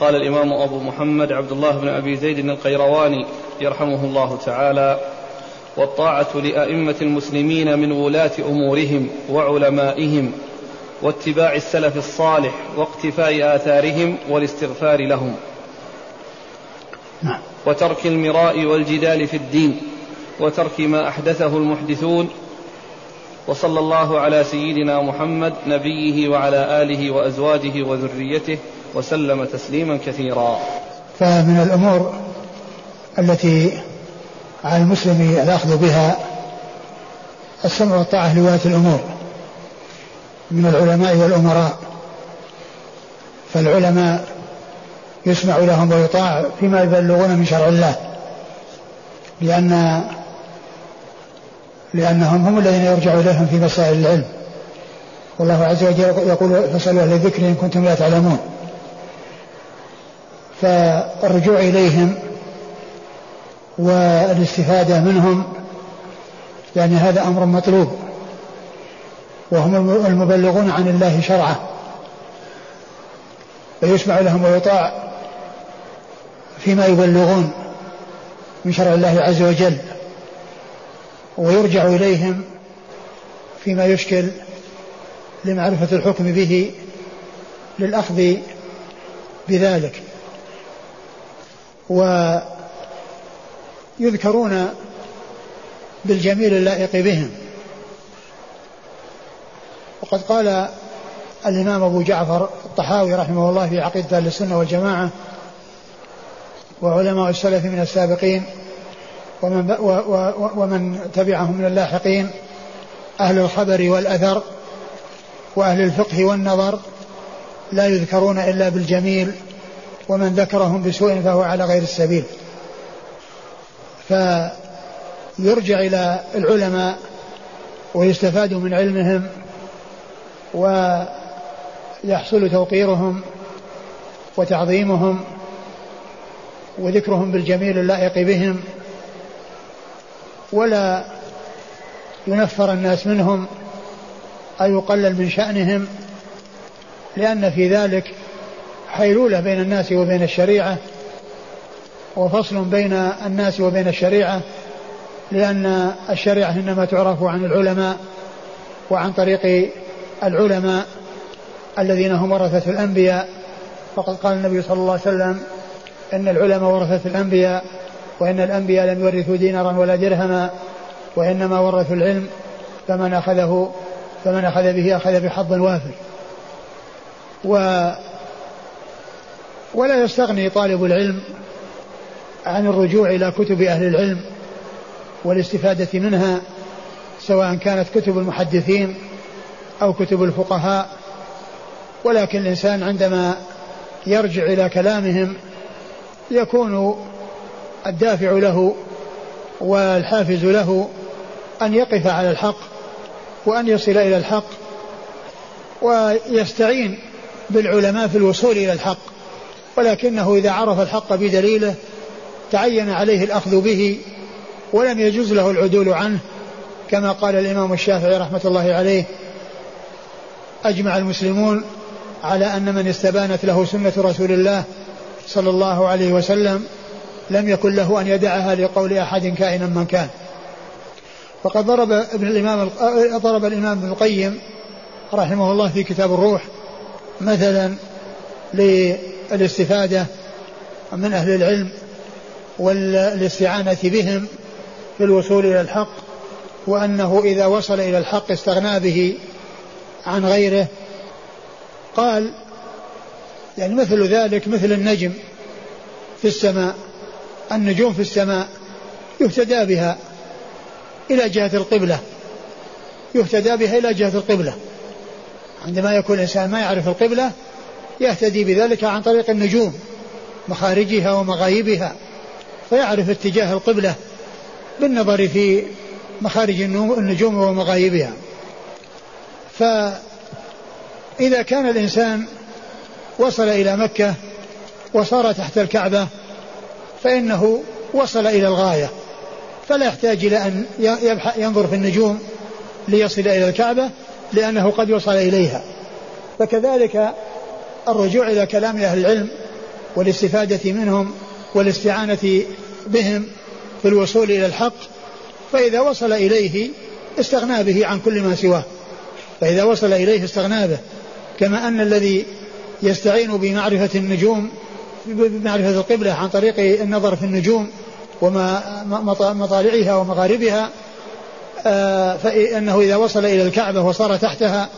قال الإمام أبو محمد عبد الله بن أبي زيد القيرواني يرحمه الله تعالى والطاعة لأئمة المسلمين من ولاة أمورهم وعلمائهم واتباع السلف الصالح واقتفاء آثارهم والاستغفار لهم نعم. وترك المراء والجدال في الدين وترك ما أحدثه المحدثون وصلى الله على سيدنا محمد نبيه وعلى آله وأزواجه وذريته وسلم تسليما كثيرا. فمن الأمور التي على المسلم الأخذ بها السمع والطاعة لولاة الأمور. من العلماء والأمراء. فالعلماء يسمع لهم ويطاع فيما يبلغون من شرع الله. لأن لأنهم هم الذين يرجع إليهم في مسائل العلم. والله عز وجل يقول فاسألوا أهل الذكر إن كنتم لا تعلمون. فالرجوع إليهم والاستفادة منهم يعني هذا أمر مطلوب وهم المبلغون عن الله شرعه فيسمع لهم ويطاع فيما يبلغون من شرع الله عز وجل ويرجع إليهم فيما يشكل لمعرفة الحكم به للأخذ بذلك. ويذكرون بالجميل اللائق بهم. وقد قال الإمام أبو جعفر الطحاوي رحمه الله في عقيدة أهل السنة والجماعة وعلماء السلف من السابقين ومن, ومن تبعهم من اللاحقين أهل الخبر والأثر وأهل الفقه والنظر لا يذكرون إلا بالجميل ومن ذكرهم بسوء فهو على غير السبيل. فيرجع إلى العلماء ويستفاد من علمهم ويحصل توقيرهم وتعظيمهم وذكرهم بالجميل اللائق بهم ولا ينفر الناس منهم أو يقلل من شأنهم لأن في ذلك حيلولة بين الناس وبين الشريعة وفصل بين الناس وبين الشريعة لأن الشريعة إنما تعرف عن العلماء وعن طريق العلماء الذين هم ورثة الأنبياء. فقد قال النبي صلى الله عليه وسلم إن العلماء ورثة الأنبياء وإن الأنبياء لم يورثوا دينارا ولا درهما وإنما ورثوا العلم فمن أخذه فمن أخذ به أخذ بحظ وافر. و ولا يستغني طالب العلم عن الرجوع إلى كتب أهل العلم والاستفادة منها سواء كانت كتب المحدثين أو كتب الفقهاء. ولكن الإنسان عندما يرجع إلى كلامهم يكون الدافع له والحافز له أن يقف على الحق وأن يصل إلى الحق ويستعين بالعلماء في الوصول إلى الحق. ولكنه إذا عرف الحق بدليله تعين عليه الأخذ به ولم يجوز له العدول عنه كما قال الإمام الشافعي رحمة الله عليه أجمع المسلمون على أن من استبانت له سنة رسول الله صلى الله عليه وسلم لم يكن له أن يدعها لقول أحد كائنا من كان. وقد ضرب ابن الإمام ضرب الإمام ابن القيم رحمه الله في كتاب الروح مثلا للاستفادة من أهل العلم والاستعانة بهم في الوصول إلى الحق وأنه إذا وصل إلى الحق استغنى به عن غيره. قال يعني مثل ذلك مثل النجم في السماء النجوم في السماء يهتدى بها إلى جهة القبلة يهتدى بها إلى جهة القبلة. عندما يكون الإنسان ما يعرف القبلة يهتدي بذلك عن طريق النجوم مخارجها ومغايبها فيعرف اتجاه القبلة بالنظر في مخارج النجوم ومغايبها. فإذا كان الإنسان وصل إلى مكة وصار تحت الكعبة فإنه وصل إلى الغاية. فلا يحتاج إلى أن ينظر في النجوم ليصل إلى الكعبة لأنه قد وصل إليها. فكذلك الرجوع إلى كلام أهل العلم والاستفادة منهم والاستعانة بهم في الوصول إلى الحق فإذا وصل إليه استغنى به عن كل ما سواه. فإذا وصل إليه استغنى به كما أن الذي يستعين بمعرفة النجوم بمعرفة القبلة عن طريق النظر في النجوم وما مطالعها ومغاربها آه، فإنه إذا وصل إلى الكعبة وصار تحتها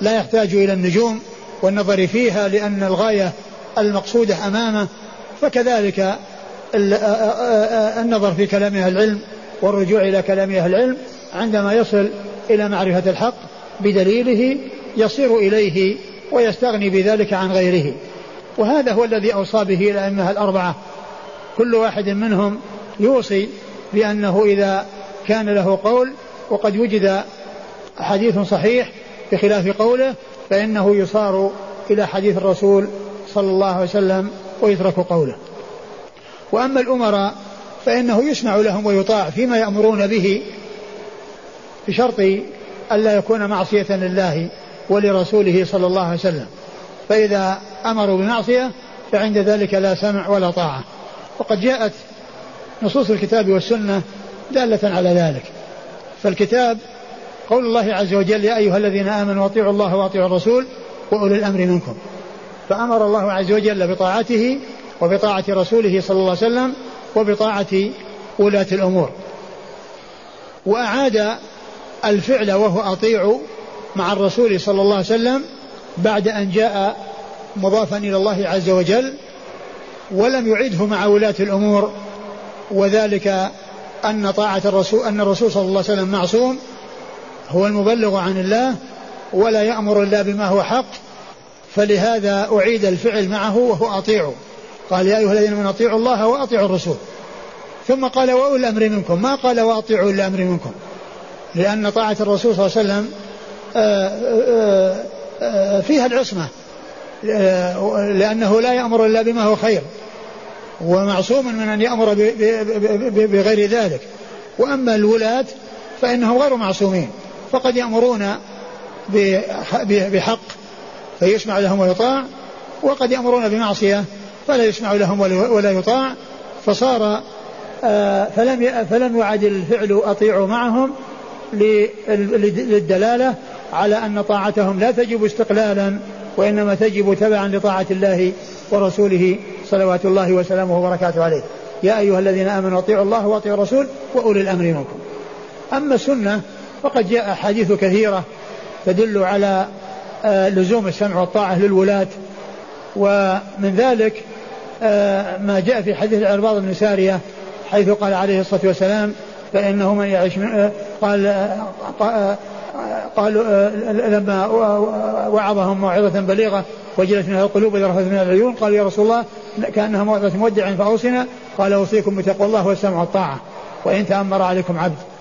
لا يحتاج إلى النجوم والنظر فيها لأن الغاية المقصودة أمامه فكذلك النظر في كلام أهل العلم والرجوع إلى كلام أهل العلم عندما يصل إلى معرفة الحق بدليله يصير إليه ويستغني بذلك عن غيره. وهذا هو الذي أوصى به الأئمة الأربعة. كل واحد منهم يوصي بأنه إذا كان له قول وقد وجد حديث صحيح بخلاف قوله فإنه يصار إلى حديث الرسول صلى الله عليه وسلم ويترك قوله. وأما الأمراء فإنه يسمع لهم ويطاع فيما يأمرون به بشرط ألا يكون معصية لله ولرسوله صلى الله عليه وسلم. فإذا أمروا بمعصية فعند ذلك لا سمع ولا طاعة. وقد جاءت نصوص الكتاب والسنة دالة على ذلك. فالكتاب قول الله عز وجل يا أيها الذين آمنوا أطيعوا الله وأطيعوا الرسول وأولي الأمر منكم. فأمر الله عز وجل بطاعته وبطاعة رسوله صلى الله عليه وسلم وبطاعة ولاة الأمور. وأعاد الفعل وهو أطيع مع الرسول صلى الله عليه وسلم بعد أن جاء مضافا إلى الله عز وجل ولم يعده مع ولاة الأمور. وذلك أن طاعة الرسول أن الرسول صلى الله عليه وسلم معصوم هو المبلغ عن الله ولا يأمر إلا بما هو حق فلهذا أعيد الفعل معه وهو أطيعه قال يا أيها الذين من أطيعوا الله وأطيعوا الرسول. ثم قال وأولي الأمر منكم. ما قال وأطيعوا الأمر منكم؟ لأن طاعة الرسول صلى الله عليه وسلم آه، آه، آه، فيها العصمة. لأنه لا يأمر إلا بما هو خير. ومعصوم من أن يأمر بغير ذلك. وأما الولاة فإنهم غير معصومين. فقد يأمرون بحق فيسمع لهم ويطاع وقد يأمرون بمعصية فلا يسمع لهم ولا يطاع فصار فلم فلم يعد الفعل أطيعوا معهم للدلالة على أن طاعتهم لا تجب استقلالا وإنما تجب تبعا لطاعة الله ورسوله صلوات الله وسلامه وبركاته عليه. يا أيها الذين آمنوا أطيعوا الله وأطيعوا الرسول وأولي الأمر منكم. أما السنة فقد جاء أحاديث كثيرة تدل على آه، لزوم السمع والطاعة للولاة. ومن ذلك آه، ما جاء في حديث العرباض بن سارية حيث قال عليه الصلاة والسلام فإنه من يعيش قال قالوا لما وعظهم موعظة بليغة وجلت منها القلوب ورفت منها العيون قالوا يا رسول الله كأنها موعظة مودع فأوصنا. قال أوصيكم بتقوى الله والسمع والطاعة وإن تأمر عليكم عبد.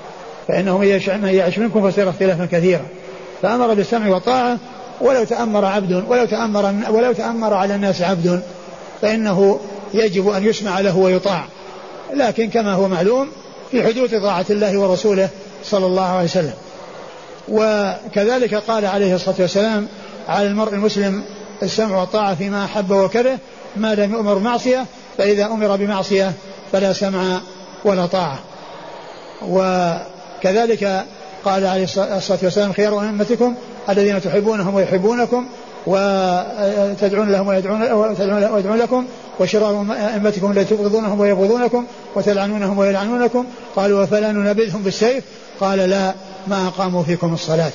فإنه من يعش منكم فسير اختلافا كثيرا. فأمر بالسمع والطاعة ولو تأمر عبد ولو تأمر ولو تأمر على الناس عبد فإنه يجب أن يسمع له ويطاع. لكن كما هو معلوم في حدود طاعة الله ورسوله صلى الله عليه وسلم. وكذلك قال عليه الصلاة والسلام على المرء المسلم السمع والطاعة فيما أحب وكره ما لم يؤمر معصية فإذا أمر بمعصية فلا سمع ولا طاعة. وكذلك قال عليه الصلاة والسلام خيار أئمتكم الذين تحبونهم ويحبونكم وتدعون لهم ويدعون ويدعون لكم وشرار أئمتكم التي تبغضونهم ويبغضونكم وتلعنونهم ويلعنونكم. قالوا وفلا ننبذهم بالسيف؟ قال لا ما أقاموا فيكم الصلاة.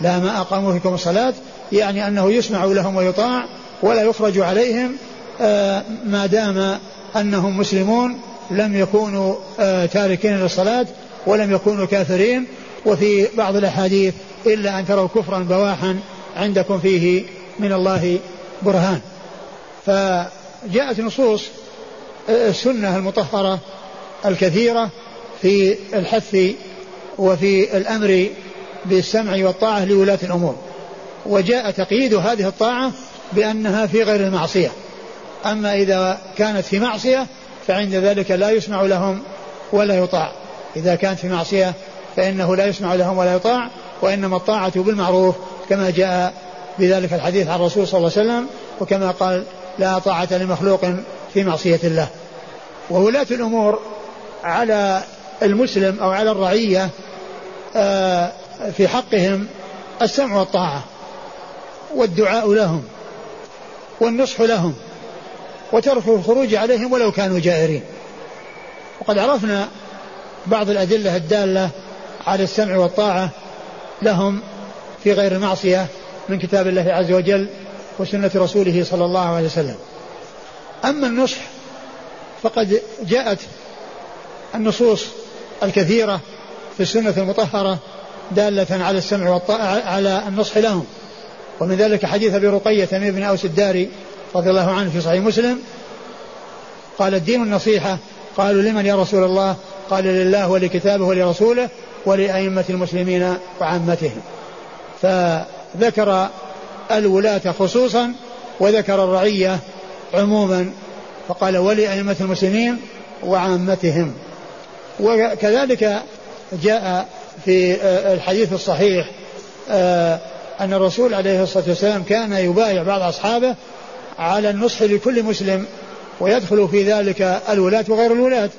لا ما أقاموا فيكم الصلاة يعني أنه يسمع لهم ويطاع ولا يخرج عليهم آه، ما دام أنهم مسلمون لم يكونوا آه، تاركين للصلاة ولم يكونوا كافرين وفي بعض الأحاديث إلا أن تروا كفرا بواحا عندكم فيه من الله برهان. فجاءت نصوص السنة المطهرة الكثيرة في الحث وفي الأمر بالسمع والطاعة لولاة الأمور. وجاء تقييد هذه الطاعة بأنها في غير المعصية. أما إذا كانت في معصية فعند ذلك لا يسمع لهم ولا يطاع. إذا كانت في معصية فإنه لا يسمع لهم ولا يطاع وإنما الطاعة بالمعروف كما جاء بذلك الحديث عن الرسول صلى الله عليه وسلم وكما قال لا طاعة لمخلوق في معصية الله. وولاة الأمور على المسلم أو على الرعية آه، في حقهم السمع والطاعة والدعاء لهم والنصح لهم وترك الخروج عليهم ولو كانوا جائرين. وقد عرفنا بعض الأدلة الدالة على السمع والطاعة لهم في غير المعصية من كتاب الله عز وجل وسنة رسوله صلى الله عليه وسلم. أما النصح فقد جاءت النصوص الكثيرة في السنة المطهرة دالة على السمع والطاعة على النصح لهم. ومن ذلك حديث أبي رقية بن أوس الداري رضي الله عنه في صحيح مسلم. قال الدين النصيحة قالوا لمن يا رسول الله؟ قال لله ولكتابه ولرسوله ولأئمة المسلمين وعامتهم. فذكر الولاة خصوصا وذكر الرعية عموما فقال ولأئمة المسلمين وعامتهم. وكذلك جاء في الحديث الصحيح آه، أن الرسول عليه الصلاة والسلام كان يبايع بعض أصحابه على النصح لكل مسلم ويدخل في ذلك الولاة وغير الولاة.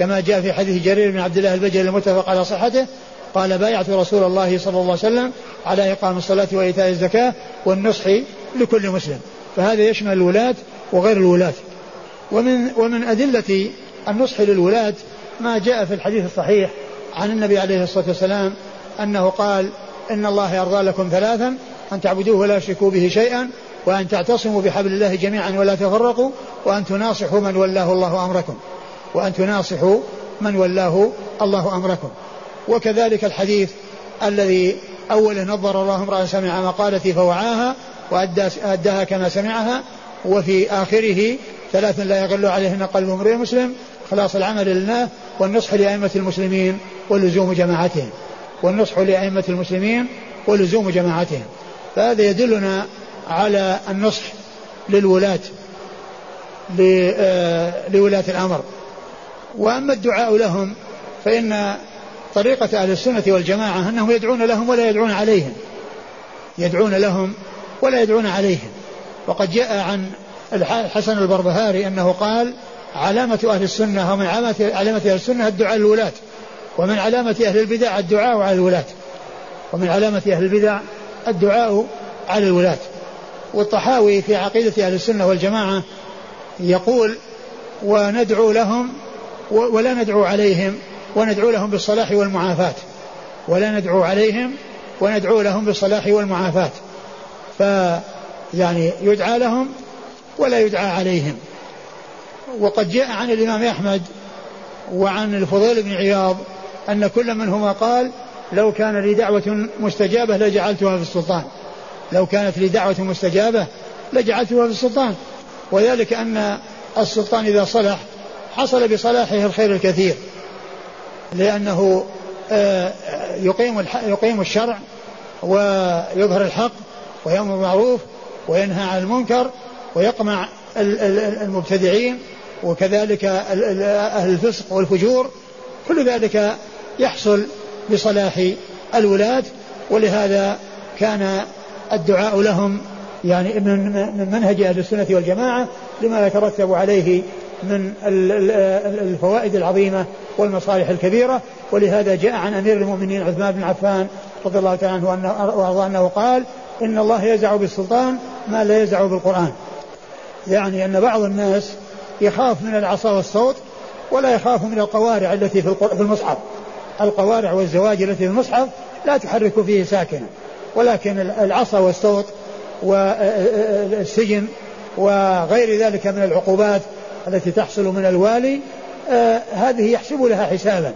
كما جاء في حديث جرير بن عبد الله البجلي المتفق على صحته قال بايعت رسول الله صلى الله عليه وسلم على إقام الصلاة وإيتاء الزكاة والنصح لكل مسلم فهذا يشمل الولاة وغير الولاة. ومن ومن أدلة النصح للولاة ما جاء في الحديث الصحيح عن النبي عليه الصلاة والسلام أنه قال إن الله يرضى لكم ثلاثا أن تعبدوه ولا تشركوا به شيئا وأن تعتصموا بحبل الله جميعا ولا تفرقوا وأن تناصحوا من ولاه الله أمركم. وأن تناصحوا من ولاه الله أمركم. وكذلك الحديث الذي أوله نظر الله امرأ سمع مقالتي فوعاها وأداها كما سمعها وفي آخره ثلاث لا يغل عليهن قلب امرئ مسلم خلاص العمل لله والنصح لأئمة المسلمين ولزوم جماعتهم. والنصح لأئمة المسلمين ولزوم جماعتهم. فهذا يدلنا على النصح للولاة آه، لولاة الأمر. وأما الدعاء لهم فإن طريقة أهل السنة والجماعة أنهم يدعون لهم ولا يدعون عليهم. يدعون لهم ولا يدعون عليهم. وقد جاء عن الحسن البربهاري أنه قال علامة أهل السنة ومن علامة علامة أهل السنة الدعاء للولاة ومن علامة أهل البدع الدعاء على الولاة ومن علامة أهل البدع الدعاء على الولاة. والطحاوي في عقيدة أهل السنة والجماعة يقول وندعو لهم ولا ندعو عليهم وندعو لهم بالصلاح والمعافاة. ولا ندعو عليهم وندعو لهم بالصلاح والمعافاة. فيعني يدعى لهم ولا يدعى عليهم. وقد جاء عن الإمام أحمد وعن الفضيل بن عياض أن كل منهما قال لو كان لي دعوة مستجابة لجعلتها في السلطان. لو كانت لي دعوة مستجابة لجعلتها في السلطان. وذلك أن السلطان إذا صلح حصل بصلاحه الخير الكثير لأنه آه، يقيم يقيم الشرع ويظهر الحق ويأمر بالمعروف وينهى عن المنكر ويقمع المبتدعين وكذلك أهل الفسق والفجور. كل ذلك يحصل بصلاح الولاة ولهذا كان الدعاء لهم يعني من منهج أهل السنة والجماعة لما يترتب عليه من الفوائد العظيمة والمصالح الكبيرة. ولهذا جاء عن أمير المؤمنين عثمان بن عفان رضي الله تعالى عنه وأرضاه أنه قال إن الله يزع بالسلطان ما لا يزع بالقرآن. يعني أن بعض الناس يخاف من العصا والصوت ولا يخاف من القوارع التي في المصحف. القوارع والزواج التي في المصحف لا تحرك فيه ساكنا. ولكن العصا والصوت والسجن وغير ذلك من العقوبات التي تحصل من الوالي آه هذه يحسب لها حسابا.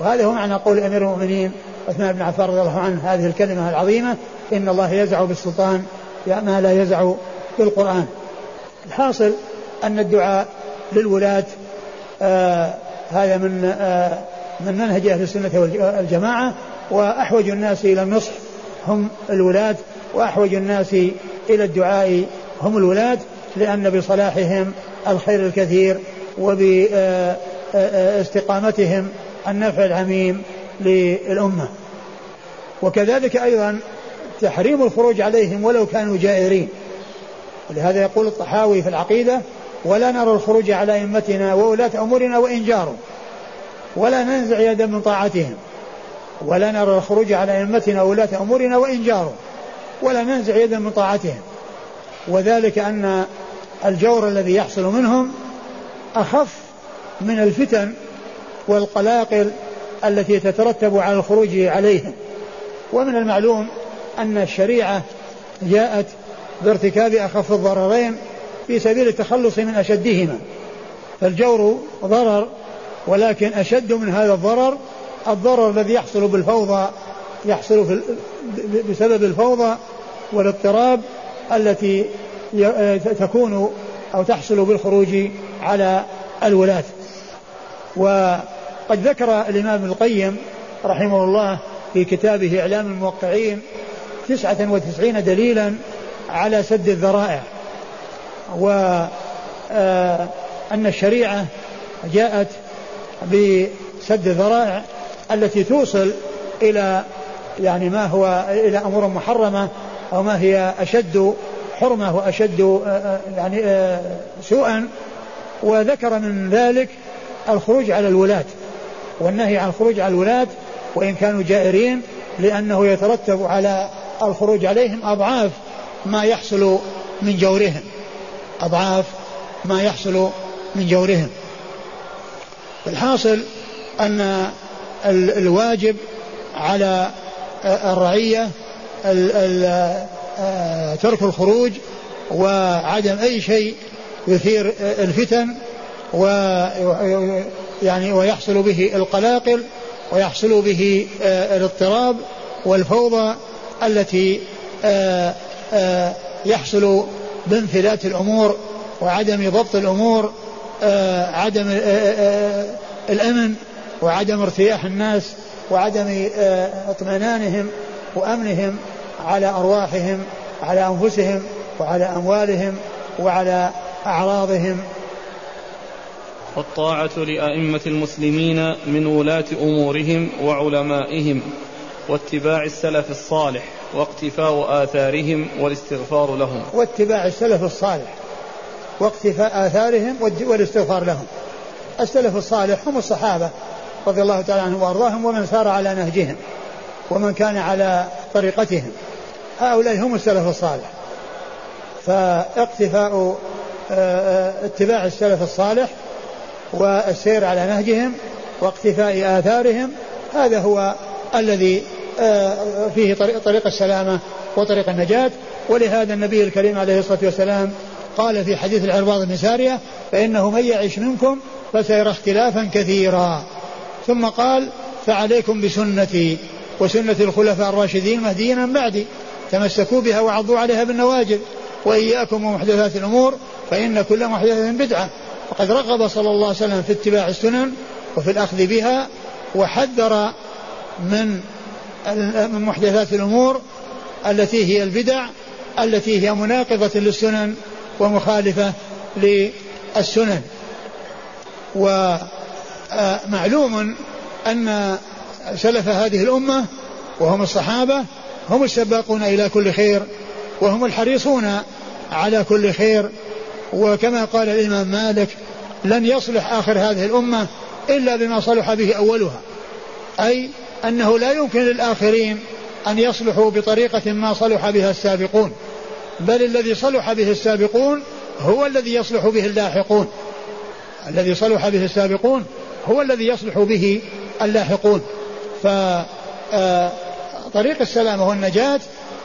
وهذا هو معنى قول أمير المؤمنين عثمان بن عفان رضي الله عنه هذه الكلمة العظيمة إن الله يزع بالسلطان ما لا يزع بالقرآن. الحاصل أن الدعاء للولاة آه هذا من آه من منهج أهل السنة والجماعة وأحوج الناس إلى النصح هم الولاة وأحوج الناس إلى الدعاء هم الولاة لأن بصلاحهم الخير الكثير وباستقامتهم النفع العميم للأمة. وكذلك أيضا تحريم الخروج عليهم ولو كانوا جائرين. ولهذا يقول الطحاوي في العقيدة ولا نرى الخروج على أئمتنا وولاة أمورنا وإن جاروا. ولا ننزع يدا من طاعتهم. ولا نرى الخروج على أئمتنا وولاة أمورنا وإن جاروا. ولا ننزع يدا من طاعتهم. وذلك أن الجور الذي يحصل منهم أخف من الفتن والقلاقل التي تترتب على الخروج عليهم. ومن المعلوم أن الشريعة جاءت بارتكاب أخف الضررين في سبيل التخلص من أشدهما. فالجور ضرر ولكن أشد من هذا الضرر الضرر الذي يحصل بالفوضى يحصل في بسبب الفوضى والاضطراب التي تكون أو تحصل بالخروج على الولاة. وقد ذكر الإمام القيم رحمه الله في كتابه إعلام الموقعين تسعة وتسعين دليلا على سد الذرائع. وأن آه، الشريعة جاءت بسد الذرائع التي توصل إلى يعني ما هو إلى أمور محرمة أو ما هي أشد حرمة وأشد آه، آه، يعني سوءا وذكر من ذلك الخروج على الولاة والنهي عن الخروج على الولاة وإن كانوا جائرين لأنه يترتب على الخروج عليهم أضعاف ما يحصل من جورهم. أضعاف ما يحصل من جورهم. الحاصل أن الواجب على الرعية ترك الخروج وعدم أي شيء يثير الفتن و يعني ويحصل به القلاقل ويحصل به الاضطراب والفوضى التي يحصل بانفلات الأمور وعدم ضبط الأمور عدم الأمن وعدم ارتياح الناس وعدم اطمئنانهم وأمنهم. على أرواحهم على أنفسهم وعلى أموالهم وعلى أعراضهم. والطاعة لأئمة المسلمين من ولاة أمورهم وعلمائهم واتباع السلف الصالح واقتفاء آثارهم والاستغفار لهم. واتباع السلف الصالح واقتفاء آثارهم والاستغفار لهم. السلف الصالح هم الصحابة رضي الله تعالى عنهم وأرضاهم ومن سار على نهجهم. ومن كان على طريقتهم. هؤلاء هم السلف الصالح. فاقتفاء آه، آه، اتباع السلف الصالح والسير على نهجهم واقتفاء آثارهم هذا هو الذي آه، فيه طريق السلامة وطريق النجاة. ولهذا النبي الكريم عليه الصلاة والسلام قال في حديث العرباض بن سارية فإنه من يعش منكم فسيرى اختلافا كثيرا. ثم قال فعليكم بسنتي. وسنة الخلفاء الراشدين مهديين من بعدي. تمسكوا بها وعضوا عليها بالنواجذ. وإياكم ومحدثات الأمور فإن كل محدثة بدعة. وقد رغب صلى الله عليه وسلم في اتباع السنن وفي الأخذ بها وحذر من من محدثات الأمور التي هي البدع التي هي مناقضة للسنن ومخالفة للسنن. ومعلوم أن سلف هذه الأمة وهم الصحابة هم السباقون إلى كل خير وهم الحريصون على كل خير. وكما قال الإمام مالك لن يصلح آخر هذه الأمة إلا بما صلح به أولها. أي أنه لا يمكن للآخرين أن يصلحوا بطريقة ما صلح بها السابقون بل الذي صلح به السابقون هو الذي يصلح به اللاحقون. الذي صلح به السابقون هو الذي يصلح به اللاحقون. فطريق السلامة والنجاة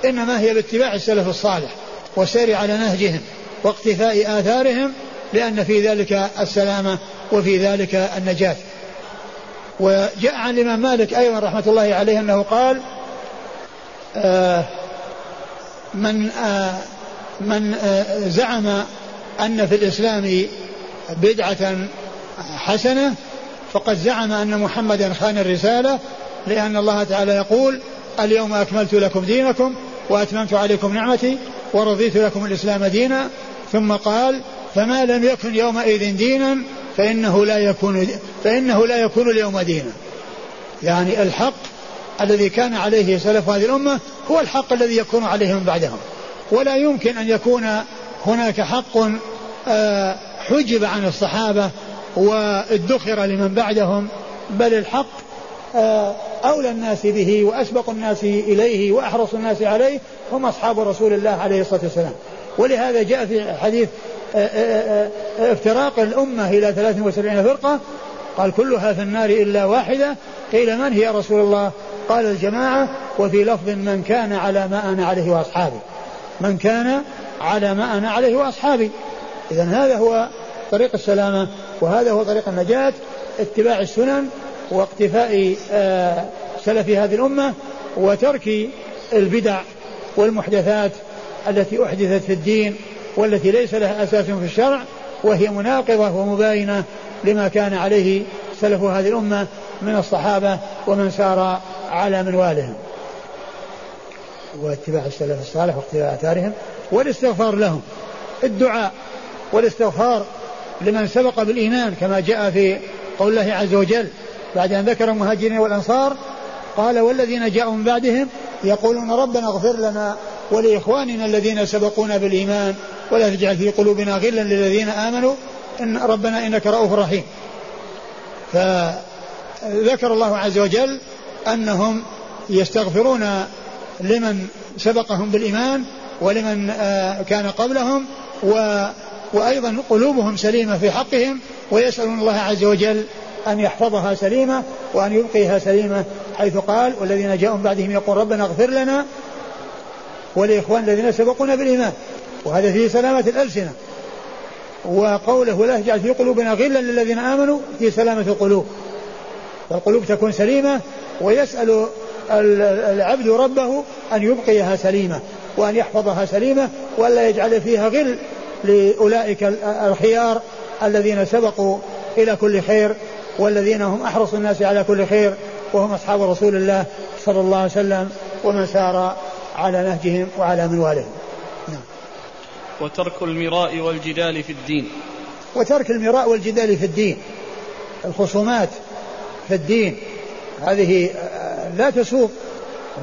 إنما هي باتباع السلف الصالح والسير على نهجهم واقتفاء آثارهم لأن في ذلك السلامة وفي ذلك النجاة. وجاء عن الإمام مالك أيضا رحمة الله عليه أنه قال آه من آه من آه زعم أن في الإسلام بدعة حسنة فقد زعم أن محمدا خان الرسالة لأن الله تعالى يقول اليوم أكملت لكم دينكم وأتممت عليكم نعمتي ورضيت لكم الإسلام دينا. ثم قال فما لم يكن يومئذ دينا فإنه لا يكون فإنه لا يكون اليوم دينا. يعني الحق الذي كان عليه سلف هذه الأمة هو الحق الذي يكون عليه من بعدهم. ولا يمكن أن يكون هناك حق آه، حجب عن الصحابة وادخر لمن بعدهم بل الحق أولى الناس به وأسبق الناس إليه وأحرص الناس عليه هم أصحاب رسول الله عليه الصلاة والسلام. ولهذا جاء في حديث آه، افتراق الأمة إلى 73 فرقة قال كلها في النار إلا واحدة قيل من هي رسول الله؟ قال الجماعة وفي لفظ من كان على ما أنا عليه وأصحابي. من كان على ما أنا عليه وأصحابي. إذا هذا هو طريق السلامة وهذا هو طريق النجاة اتباع السنن واقتفاء آه، سلف هذه الأمة وترك البدع والمحدثات التي أحدثت في الدين والتي ليس لها أساس في الشرع وهي مناقضة ومباينة لما كان عليه سلف هذه الأمة من الصحابة ومن سار على منوالهم. واتباع السلف الصالح واقتفاء آثارهم والاستغفار لهم. الدعاء والاستغفار لمن سبق بالإيمان كما جاء في قول الله عز وجل بعد أن ذكر المهاجرين والأنصار قال والذين جاءوا من بعدهم يقولون ربنا اغفر لنا ولإخواننا الذين سبقونا بالإيمان ولا تجعل في قلوبنا غلا للذين آمنوا إن ربنا إنك رؤوف رحيم. فذكر الله عز وجل أنهم يستغفرون لمن سبقهم بالإيمان ولمن آه، كان قبلهم و وأيضا قلوبهم سليمة في حقهم ويسألون الله عز وجل أن يحفظها سليمة وأن يبقيها سليمة حيث قال والذين جاءوا بعدهم يقول ربنا اغفر لنا ولإخوان الذين سبقونا بالإيمان وهذا فيه سلامة الألسنة. وقوله ولا تجعل في قلوبنا غلا للذين آمنوا في سلامة القلوب. فالقلوب تكون سليمة ويسأل العبد ربه أن يبقيها سليمة وأن يحفظها سليمة وألا يجعل فيها غل لأولئك الخيار الذين سبقوا إلى كل خير. والذين هم أحرص الناس على كل خير وهم أصحاب رسول الله صلى الله عليه وسلم ومن سار على نهجهم وعلى منوالهم. نعم. وترك المراء والجدال في الدين. وترك المراء والجدال في الدين. الخصومات في الدين. هذه لا تسوق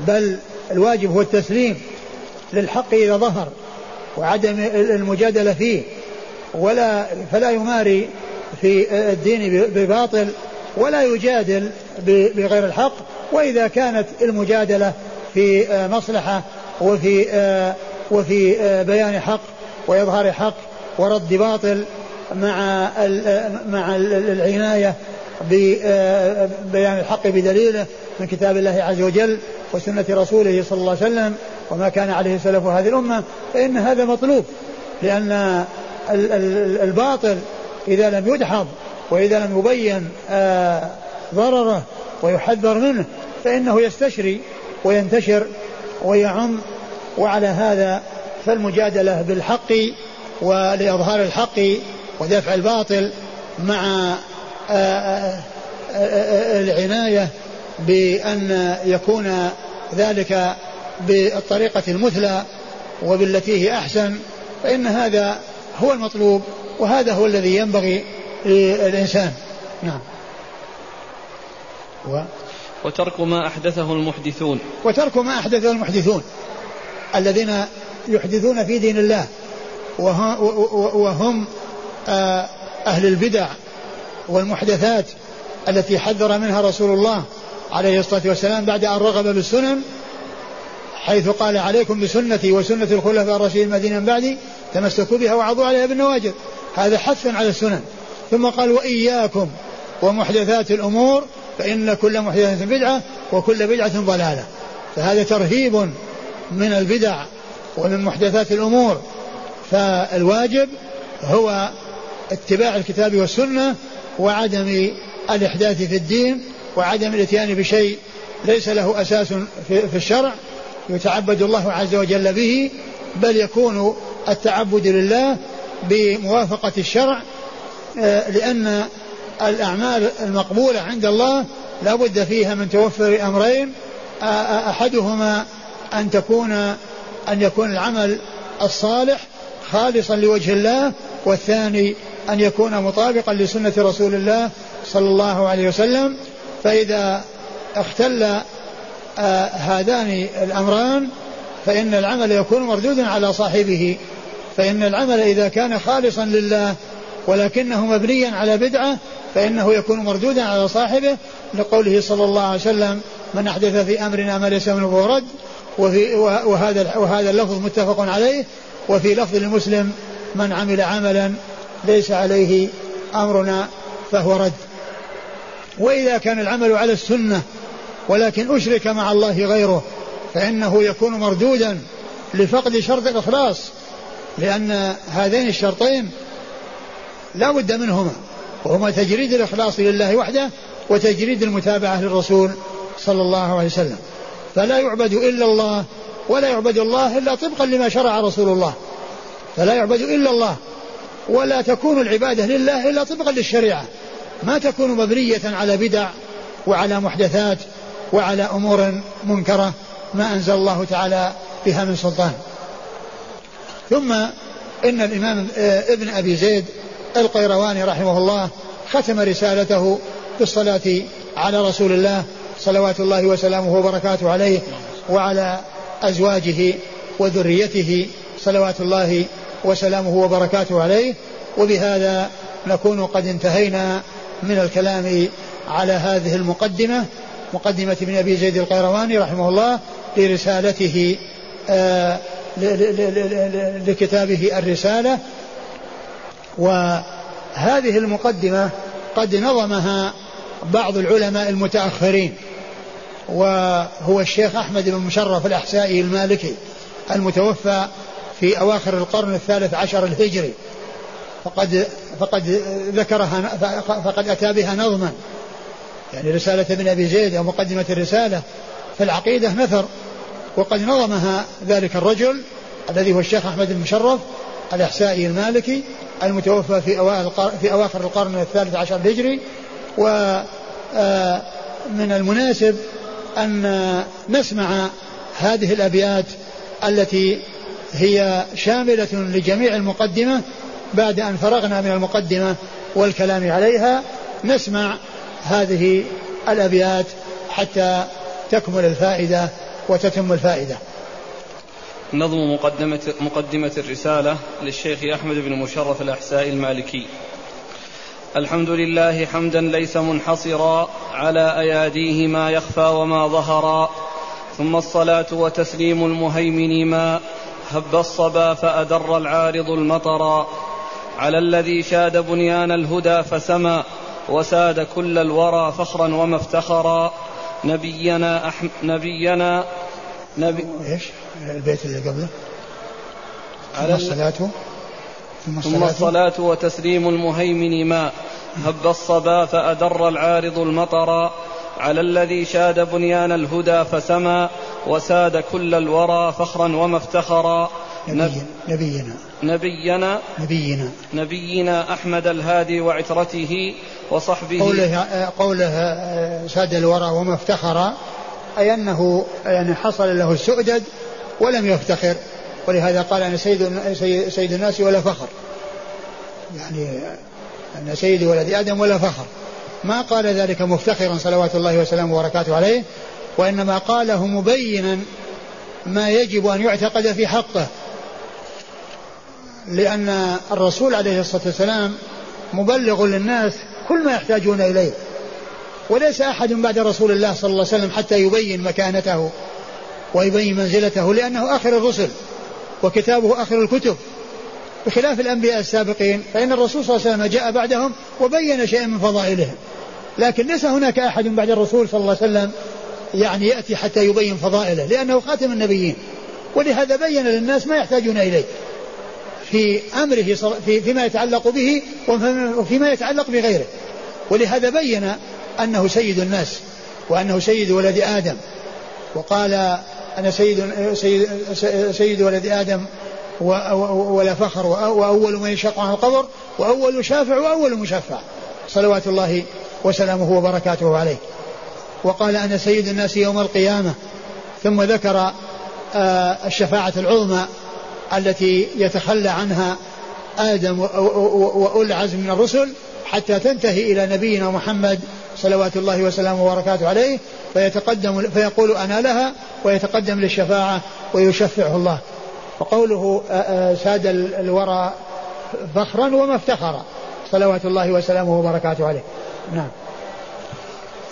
بل الواجب هو التسليم للحق إذا ظهر وعدم المجادلة فيه. ولا فلا يماري في الدين بباطل ولا يجادل بغير الحق وإذا كانت المجادلة في مصلحة وفي وفي بيان حق وإظهار حق ورد باطل مع مع العناية ببيان الحق بدليله من كتاب الله عز وجل وسنة رسوله صلى الله عليه وسلم وما كان عليه سلف هذه الأمة فإن هذا مطلوب لأن الباطل إذا لم يدحض وإذا لم يبين آه، ضرره ويحذر منه فإنه يستشري وينتشر ويعم وعلى هذا فالمجادلة بالحق ولإظهار الحق ودفع الباطل مع آه، آه، العناية بأن يكون ذلك بالطريقة المثلى وبالتي هي أحسن فإن هذا هو المطلوب وهذا هو الذي ينبغي للإنسان. نعم. و وترك ما أحدثه المحدثون. وترك ما أحدثه المحدثون. الذين يحدثون في دين الله. وهم آه، أهل البدع والمحدثات التي حذر منها رسول الله عليه الصلاة والسلام بعد أن رغب بالسنن حيث قال عليكم بسنتي وسنة الخلفاء الراشدين المدينة من بعدي تمسكوا بها وعضوا عليها بالنواجذ. هذا حث على السنن. ثم قال وإياكم ومحدثات الأمور فإن كل محدثة بدعة وكل بدعة ضلالة. فهذا ترهيب من البدع ومن محدثات الأمور. فالواجب هو اتباع الكتاب والسنة وعدم الإحداث في الدين وعدم الإتيان بشيء ليس له أساس في الشرع يتعبد الله عز وجل به بل يكون التعبد لله بموافقة الشرع آه، لأن الأعمال المقبولة عند الله لا بد فيها من توفر أمرين آه، آه، أحدهما أن تكون أن يكون العمل الصالح خالصا لوجه الله والثاني أن يكون مطابقا لسنة رسول الله صلى الله عليه وسلم. فإذا اختل هذان الأمران فإن العمل يكون مردودا على صاحبه. فإن العمل إذا كان خالصا لله ولكنه مبنيا على بدعة فإنه يكون مردودا على صاحبه. لقوله صلى الله عليه وسلم من أحدث في أمرنا ما ليس منه رد وفي وهذا وهذا اللفظ متفق عليه. وفي لفظ لمسلم من عمل عملا ليس عليه أمرنا فهو رد وإذا كان العمل على السنة ولكن أشرك مع الله غيره فإنه يكون مردودا لفقد شرط الإخلاص. لأن هذين الشرطين لا بد منهما وهما تجريد الإخلاص لله وحده وتجريد المتابعة للرسول صلى الله عليه وسلم. فلا يعبد إلا الله ولا يعبد الله إلا طبقا لما شرع رسول الله. فلا يعبد إلا الله ولا تكون العبادة لله إلا طبقا للشريعة. ما تكون مبنية على بدع وعلى محدثات وعلى أمور منكرة ما أنزل الله تعالى بها من سلطان. ثم إن الإمام ابن أبي زيد القيرواني رحمه الله ختم رسالته بالصلاة على رسول الله صلوات الله وسلامه وبركاته عليه وعلى أزواجه وذريته صلوات الله وسلامه وبركاته عليه. وبهذا نكون قد انتهينا من الكلام على هذه المقدمة مقدمة ابن أبي زيد القيرواني رحمه الله لرسالته آه لكتابه الرسالة وهذه المقدمة قد نظمها بعض العلماء المتأخرين وهو الشيخ أحمد بن مشرف الأحسائي المالكي المتوفى في أواخر القرن الثالث عشر الهجري فقد فقد ذكرها فقد أتى بها نظما يعني رسالة ابن أبي زيد أو مقدمة الرسالة في العقيدة نثر. وقد نظمها ذلك الرجل الذي هو الشيخ أحمد المشرف الإحسائي المالكي المتوفى في أوائل في أواخر القرن الثالث عشر الهجري. ومن آه، المناسب أن نسمع هذه الأبيات التي هي شاملة لجميع المقدمة بعد أن فرغنا من المقدمة والكلام عليها. نسمع هذه الأبيات حتى تكمل الفائدة وتتم الفائدة. نظم مقدمة, مقدمة الرسالة للشيخ أحمد بن مشرف الأحساء المالكي. الحمد لله حمدا ليس منحصرا على أياديه ما يخفى وما ظهرا ثم الصلاة وتسليم المهيمن ما هب الصبا فأدر العارض المطرا على الذي شاد بنيان الهدى فسما وساد كل الورى فخرا وما افتخرا. نبينا أحم نبينا نبي إيش؟ البيت اللي قبله. ثم الصلاة ثم الصلاة, ثم الصلاة. وتسليم المهيمن ما هب الصبا فأدر العارض المطر. على الذي شاد بنيان الهدى فسما. وساد كل الورى فخرا وما افتخرا نبينا نبينا. نبينا نبينا, نبينا أحمد الهادي وعترته وصحبه قوله, قوله ساد الورى وما افتخر أي أنه يعني حصل له السؤدد ولم يفتخر. ولهذا قال أنا سيد, سيد الناس ولا فخر. يعني أن سيد ولد آدم ولا فخر. ما قال ذلك مفتخرا صلوات الله وسلامه وبركاته عليه وإنما قاله مبينا ما يجب أن يعتقد في حقه. لأن الرسول عليه الصلاة والسلام مبلغ للناس كل ما يحتاجون إليه. وليس أحد بعد رسول الله صلى الله عليه وسلم حتى يبين مكانته ويبين منزلته لأنه آخر الرسل وكتابه آخر الكتب. بخلاف الأنبياء السابقين فإن الرسول صلى الله عليه وسلم جاء بعدهم وبين شيئا من فضائلهم. لكن ليس هناك أحد بعد الرسول صلى الله عليه وسلم يعني يأتي حتى يبين فضائله لأنه خاتم النبيين. ولهذا بين للناس ما يحتاجون إليه. في أمره في فيما يتعلق به وفيما يتعلق بغيره. ولهذا بين أنه سيد الناس وأنه سيد ولد آدم. وقال أنا سيد سيد, سيد ولد آدم ولا فخر وأول من يشق عن القبر وأول شافع وأول مشفع. صلوات الله وسلامه وبركاته عليه. وقال أنا سيد الناس يوم القيامة. ثم ذكر آه، الشفاعة العظمى التي يتخلى عنها آدم وأولي العزم من الرسل حتى تنتهي إلى نبينا محمد صلوات الله وسلامه وبركاته عليه فيتقدم فيقول أنا لها ويتقدم للشفاعة ويشفعه الله. وقوله ساد الورى فخرا وما افتخر. صلوات الله وسلامه وبركاته عليه. نعم.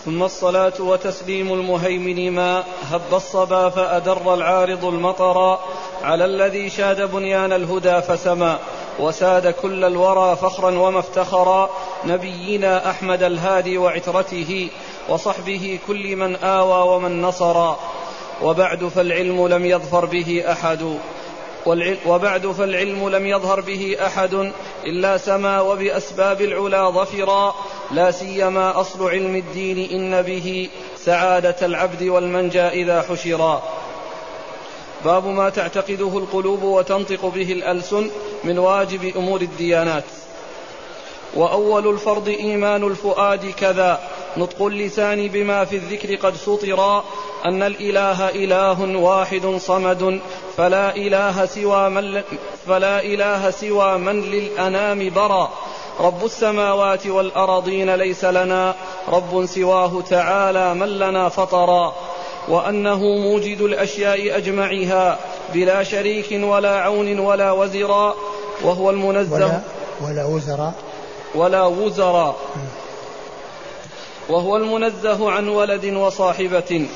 ثم الصلاة وتسليم المهيمن ما هب الصبا فأدر العارض المطر على الذي شاد بنيان الهدى فسما. وساد كل الورى فخرا وما افتخرا نبينا أحمد الهادي وعترته وصحبه كل من آوى ومن نصرا وبعد فالعلم لم يظفر به أحد. وبعد فالعلم لم يظهر به أحد إلا سما وبأسباب العلا ظفرا. لا سيما أصل علم الدين إن به سعادة العبد والمنجى إذا حشرا. باب ما تعتقده القلوب وتنطق به الألسن من واجب أمور الديانات. وأول الفرض إيمان الفؤاد كذا. نطق اللسان بما في الذكر قد سطرا أن الإله إله واحد صمد. فلا إله سوى من فلا إله سوى من للأنام برا. رب السماوات والأرضين ليس لنا. رب سواه تعالى من لنا فطرا. وأنه موجد الأشياء أجمعها بلا شريك ولا عون ولا وزرا وهو المنزه. ولا, ولا وزرا ولا وزرا وهو المنزه عن ولد وصاحبة.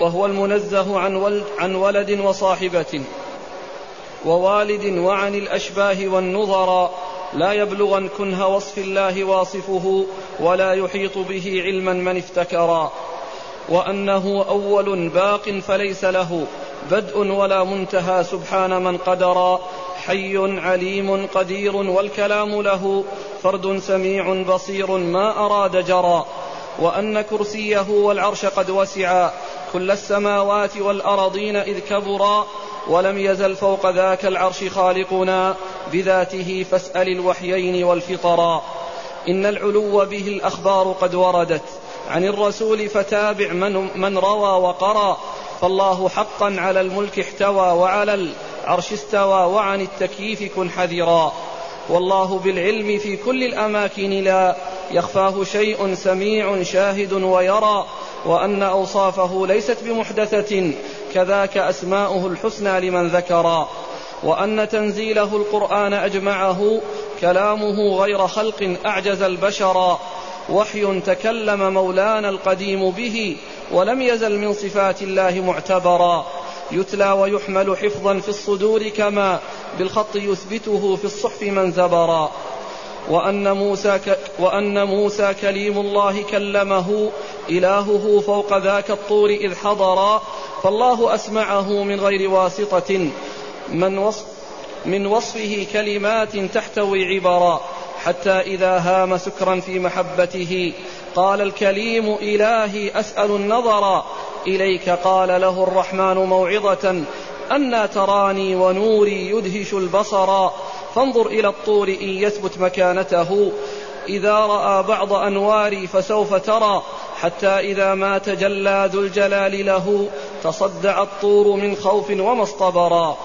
وهو المنزه عن ولد, عن ولد وصاحبة. ووالد وعن الأشباه والنظر. لا يبلغن كنه وصف الله واصفه ولا يحيط به علما من افتكرا وأنه أول باق فليس له بدء ولا منتهى سبحان من قدرا حي عليم قدير والكلام له فرد سميع بصير ما أراد جرى. وأن كرسيه والعرش قد وسعا كل السماوات والأرضين إذ كبرا ولم يزل فوق ذاك العرش خالقنا بذاته فاسأل الوحيين والفطرا. إن العلو به الأخبار قد وردت عن الرسول فتابع من, من روى وقرأ. فالله حقا على الملك احتوى وعلى العرش استوى وعن التكييف كن حذرا. والله بالعلم في كل الأماكن لا يخفاه شيء سميع شاهد ويرى وأن أوصافه ليست بمحدثة كذاك أسماؤه الحسنى لمن ذكرا. وأن تنزيله القرآن أجمعه كلامه غير خلق أعجز البشر. وحي تكلم مولانا القديم به ولم يزل من صفات الله معتبرا. يتلى ويحمل حفظا في الصدور كما بالخط يثبته في الصحف من زبرا. وأن موسى, ك وأن موسى كليم الله كلمه إلهه فوق ذاك الطور إذ حضرا. فالله أسمعه من غير واسطة. من, وصف من وصفه كلمات تحتوي عبرا. حتى إذا هام سكرا في محبته قال الكليم إلهي أسأل النظر إليك قال له الرحمن موعظة أنا تراني ونوري يدهش البصر فانظر إلى الطور إن يثبت مكانته إذا رأى بعض أنواري فسوف ترى حتى إذا ما تجلى ذو الجلال له تصدع الطور من خوف وما اصطبرا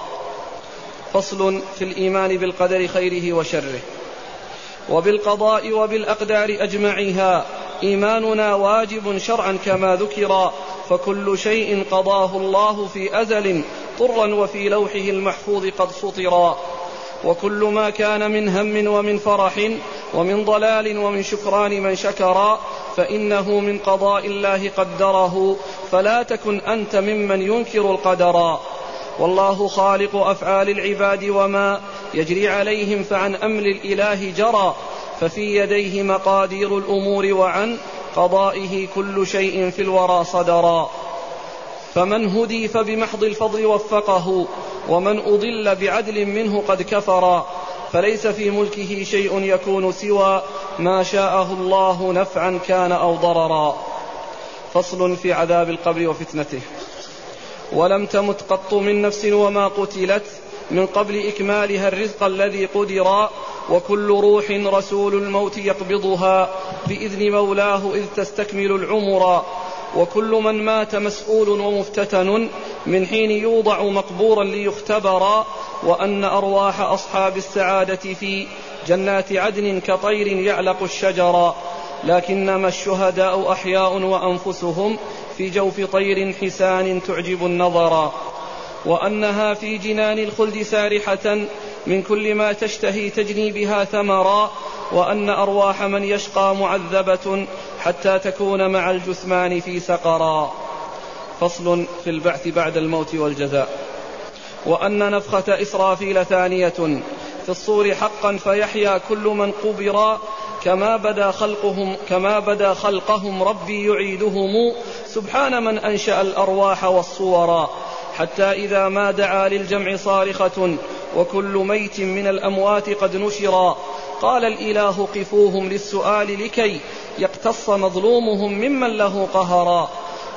فصل في الإيمان بالقدر خيره وشره. وبالقضاء وبالأقدار أجمعها إيماننا واجب شرعا كما ذكر فكل شيء قضاه الله في أزل طرا وفي لوحه المحفوظ قد سطرا وكل ما كان من هم ومن فرح ومن ضلال ومن شكران من شكرا فإنه من قضاء الله قدره. فلا تكن أنت ممن ينكر القدر. والله خالق أفعال العباد وما يجري عليهم فعن أمر الإله جرى ففي يديه مقادير الأمور وعن قضائه كل شيء في الورى صدرا. فمن هدي فبمحض الفضل وفقه ومن أضل بعدل منه قد كفرا. فليس في ملكه شيء يكون سوى ما شاءه الله نفعا كان أو ضررا. فصل في عذاب القبر وفتنته. ولم تمت قط من نفس وما قتلت من قبل إكمالها الرزق الذي قدر وكل روح رسول الموت يقبضها بإذن مولاه إذ تستكمل العمر وكل من مات مسؤول ومفتتن من حين يوضع مقبورا ليختبر وأن أرواح أصحاب السعادة في جنات عدن كطير يعلق الشجر لكنما الشهداء أحياء وأنفسهم في جوف طير حسان تعجب النظر. وأنها في جنان الخلد سارحة من كل ما تشتهي تجني بها ثمرا وأن أرواح من يشقى معذبة حتى تكون مع الجثمان في سقرا. فصل في البعث بعد الموت والجزاء. وأن نفخة إسرافيل ثانية في الصور حقا فيحيا كل من قبر كما بدا خلقهم كما بدا خلقهم ربي يعيدهم. سبحان من أنشأ الأرواح والصورا حتى إذا ما دعا للجمع صارخة وكل ميت من الأموات قد نشرا قال الإله قفوهم للسؤال لكي يقتص مظلومهم ممن له قهرا.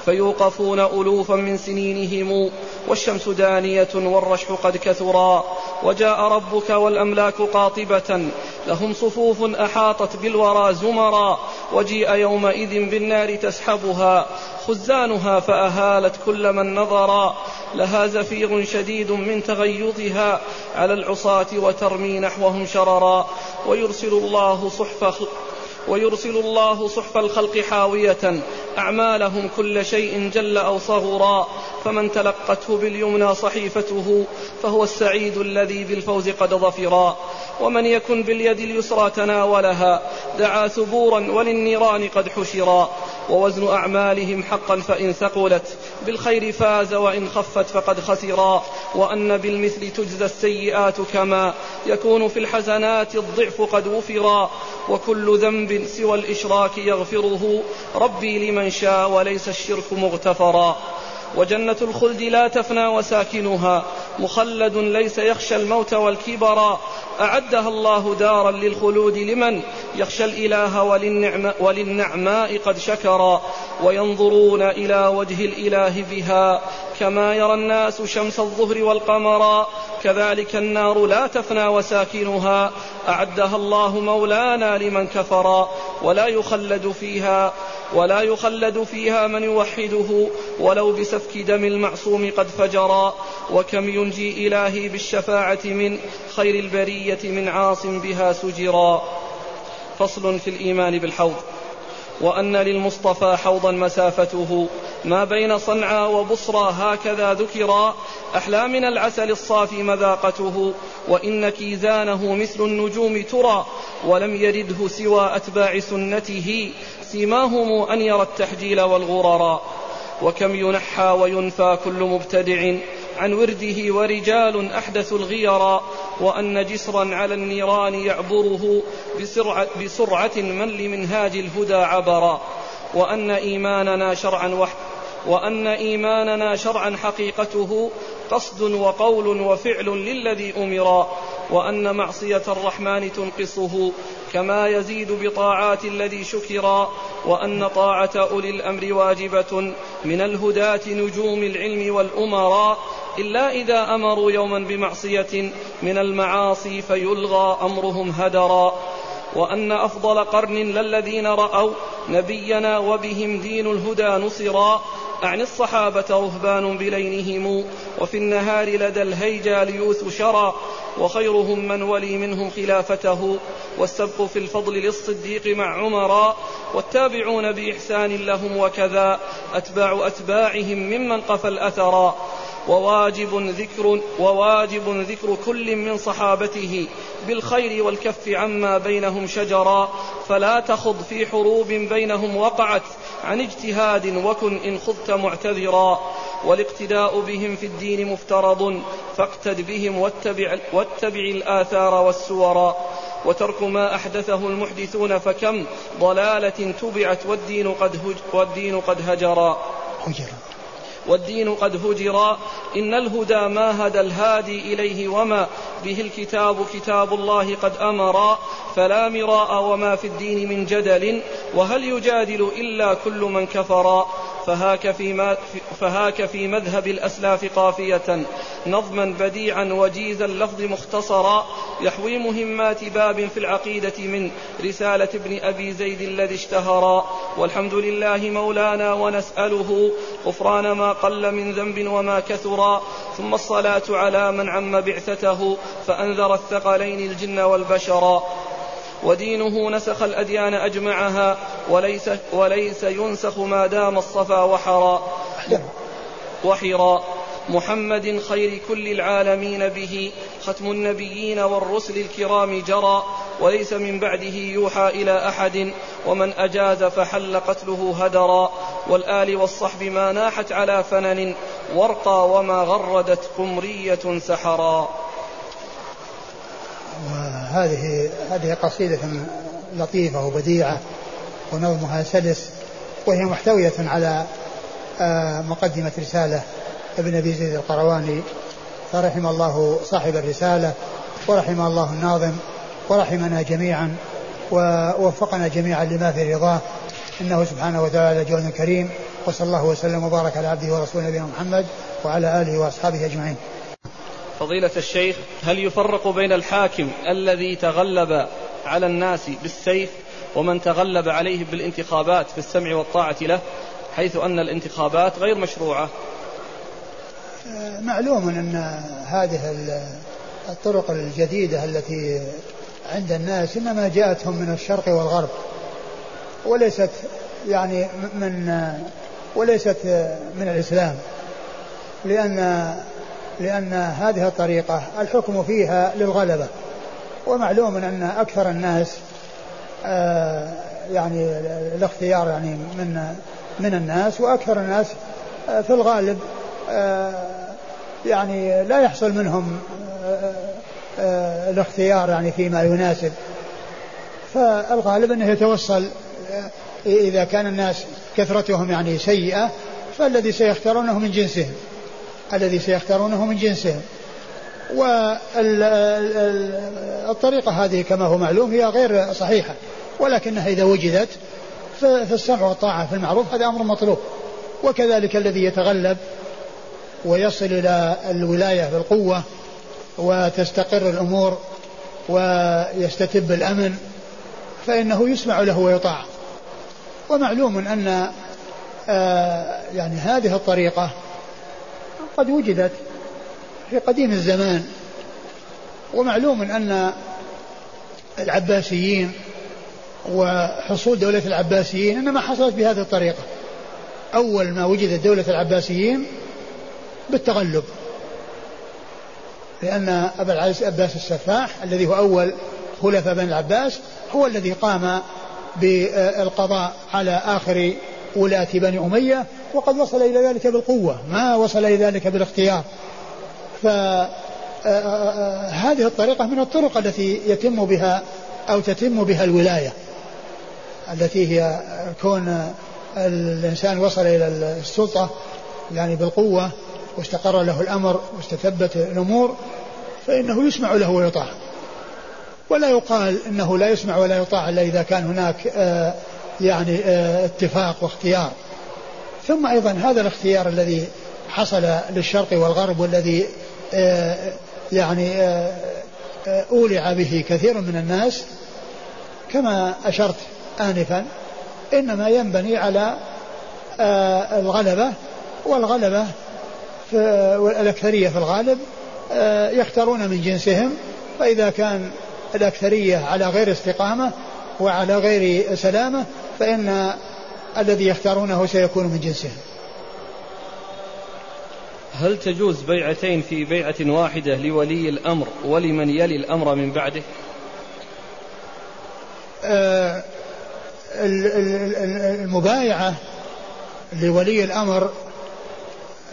فيوقفون ألوفا من سنينهم والشمس دانية والرشح قد كثرا وجاء ربك والأملاك قاطبة لهم صفوف أحاطت بالورى زمرا وجيء يومئذ بالنار تسحبها خزانها فأهالت كل من نظرا لها زفير شديد من تغيظها على العصاة وترمي نحوهم شررا ويرسل الله صحف ويرسل الله صحف الخلق حاوية. أعمالهم كل شيء جل أو صغرا فمن تلقته باليمنى صحيفته فهو السعيد الذي بالفوز قد ظفرا. ومن يكن باليد اليسرى تناولها دعا ثبورا وللنيران قد حشرا. ووزن أعمالهم حقا فإن ثقلت. بالخير فاز وإن خفت فقد خسرا. وأن بالمثل تجزى السيئات كما يكون في الحسنات الضعف قد وفرا. وكل ذنب سوى الإشراك يغفره. ربي لمن شاء وليس الشرك مغتفرا. وجنة الخلد لا تفنى وساكنها. مخلد ليس يخشى الموت والكبر. أعدها الله دارا للخلود لمن يخشى الإله وللنعم وللنعماء قد شكرا وينظرون إلى وجه الإله بها كما يرى الناس شمس الظهر والقمرا كذلك النار لا تفنى وساكنها. أعدها الله مولانا لمن كفرا ولا يخلد فيها ولا يخلد فيها من يوحده. ولو بسفك دم المعصوم قد فجرا وكم ينجي إلهي بالشفاعة من خير البرية من عاص بها سجرا فصل في الإيمان بالحوض. وأن للمصطفى حوضا مسافته. ما بين صنعاء وبصرى هكذا ذكرا أحلى من العسل الصافي مذاقته وإن كيزانه مثل النجوم ترى ولم يرده سوى أتباع سنته سيماهم أن يرى التحجيل والغررا وكم ينحى وينفى كل مبتدع عن ورده ورجال أحدثوا الغيرا وأن جسرا على النيران يعبره بسرعة, بسرعة من لمنهاج الهدى عبرا وأن إيماننا شرعا وحد وأن إيماننا شرعا حقيقته قصد وقول وفعل للذي أمرا وأن معصية الرحمن تنقصه كما يزيد بطاعات الذي شكرا وأن طاعة أولي الأمر واجبة من الهداة نجوم العلم والأمراء إلا إذا أمروا يوما بمعصية من المعاصي فيلغى أمرهم هدرا. وأن أفضل قرن للذين رأوا نبينا وبهم دين الهدى نصرا. أعني الصحابة رهبان بلينهم وفي النهار لدى الهيجا ليوث شرا. وخيرهم من ولي منهم خلافته والسبق في الفضل للصديق مع عمرا. والتابعون بإحسان لهم وكذا أتباع أتباعهم ممن قفى الأثرا. وواجب ذكر وواجب ذكر كل من صحابته بالخير والكف عما بينهم شجرا فلا تخض في حروب بينهم وقعت عن اجتهاد وكن إن خضت معتذرا والاقتداء بهم في الدين مفترض فاقتد بهم واتبع, واتبع الآثار والسورا وترك ما أحدثه المحدثون فكم ضلالة تبعت والدين قد, والدين قد هجرا. والدين قد هجرا. إن الهدى ما هدى الهادي إليه وما به الكتاب كتاب الله قد أمرا. فلا مراء وما في الدين من جدل. وهل يجادل إلا كل من كفرا. فهاك في, فهاك في مذهب الأسلاف قافية. نظما بديعا وجيز اللفظ مختصرا يحوي مهمات باب في العقيدة من رسالة ابن أبي زيد الذي اشتهرا والحمد لله مولانا ونسأله غفران ما قل من ذنب وما كثرا ثم الصلاة على من عم بعثته فأنذر الثقلين الجن والبشرا ودينه نسخ الأديان أجمعها وليس, وليس ينسخ ما دام الصفا وحرا. وحرا. محمد خير كل العالمين به ختم النبيين والرسل الكرام جرى وليس من بعده يوحى إلى أحد ومن أجاز فحل قتله هدرا. والآل والصحب ما ناحت على فنن ورقى وما غردت قمرية سحرا. وهذه هذه قصيدة لطيفة وبديعة ونظمها سلس وهي محتوية على آه، مقدمة رسالة ابن أبي زيد القرواني فرحم الله صاحب الرسالة ورحم الله الناظم ورحمنا جميعا ووفقنا جميعا لما في رضاه إنه سبحانه وتعالى جود كريم وصلى الله وسلم وبارك على عبده ورسوله نبينا محمد وعلى آله وأصحابه أجمعين. فضيلة الشيخ هل يفرق بين الحاكم الذي تغلب على الناس بالسيف ومن تغلب عليه بالانتخابات في السمع والطاعة له حيث أن الانتخابات غير مشروعة؟ معلوم أن هذه الطرق الجديدة التي عند الناس إنما جاءتهم من الشرق والغرب وليست يعني من وليست من الإسلام لأن لأن هذه الطريقة الحكم فيها للغلبة. ومعلوم أن أكثر الناس آه، يعني الاختيار يعني من من الناس وأكثر الناس آه، في الغالب آه، يعني لا يحصل منهم الاختيار يعني فيما يناسب. فالغالب أنه يتوصل إذا كان الناس كثرتهم يعني سيئة فالذي سيختارونه من جنسهم. الذي سيختارونه من جنسهم. والطريقة هذه كما هو معلوم هي غير صحيحة ولكنها إذا وجدت فالسمع والطاعة في المعروف هذا أمر مطلوب. وكذلك الذي يتغلب ويصل إلى الولاية بالقوة وتستقر الأمور ويستتب الأمن فإنه يسمع له ويطاع. ومعلوم أن آه، يعني هذه الطريقة قد وجدت في قديم الزمان ومعلوم أن العباسيين وحصول دولة العباسيين إنما حصلت بهذه الطريقة. أول ما وجدت دولة العباسيين بالتغلب لأن أبا العز أباس السفاح الذي هو أول خلفاء بني العباس هو الذي قام بالقضاء على آخر ولاة بني أمية وقد وصل إلى ذلك بالقوة. ما وصل إلى ذلك بالاختيار. فهذه آه، آه، آه، الطريقة من الطرق التي يتم بها أو تتم بها الولاية التي هي كون الإنسان وصل إلى السلطة يعني بالقوة واستقر له الأمر واستتبت الأمور فإنه يسمع له ويطاع. ولا يقال إنه لا يسمع ولا يطاع إلا إذا كان هناك آه يعني آه اتفاق واختيار. ثم أيضا هذا الاختيار الذي حصل للشرق والغرب والذي آه يعني آه، آه، أولع به كثير من الناس كما أشرت انفا إنما ينبني على الغلبة والغلبة في الاكثريه في الغالب يختارون من جنسهم فإذا كان الأكثرية على غير استقامة وعلى غير سلامة فإن الذي يختارونه سيكون من جنسهم هل تجوز بيعتين في بيعة واحدة لولي الأمر ولمن يلي الأمر من بعده؟ آه المبايعة لولي الأمر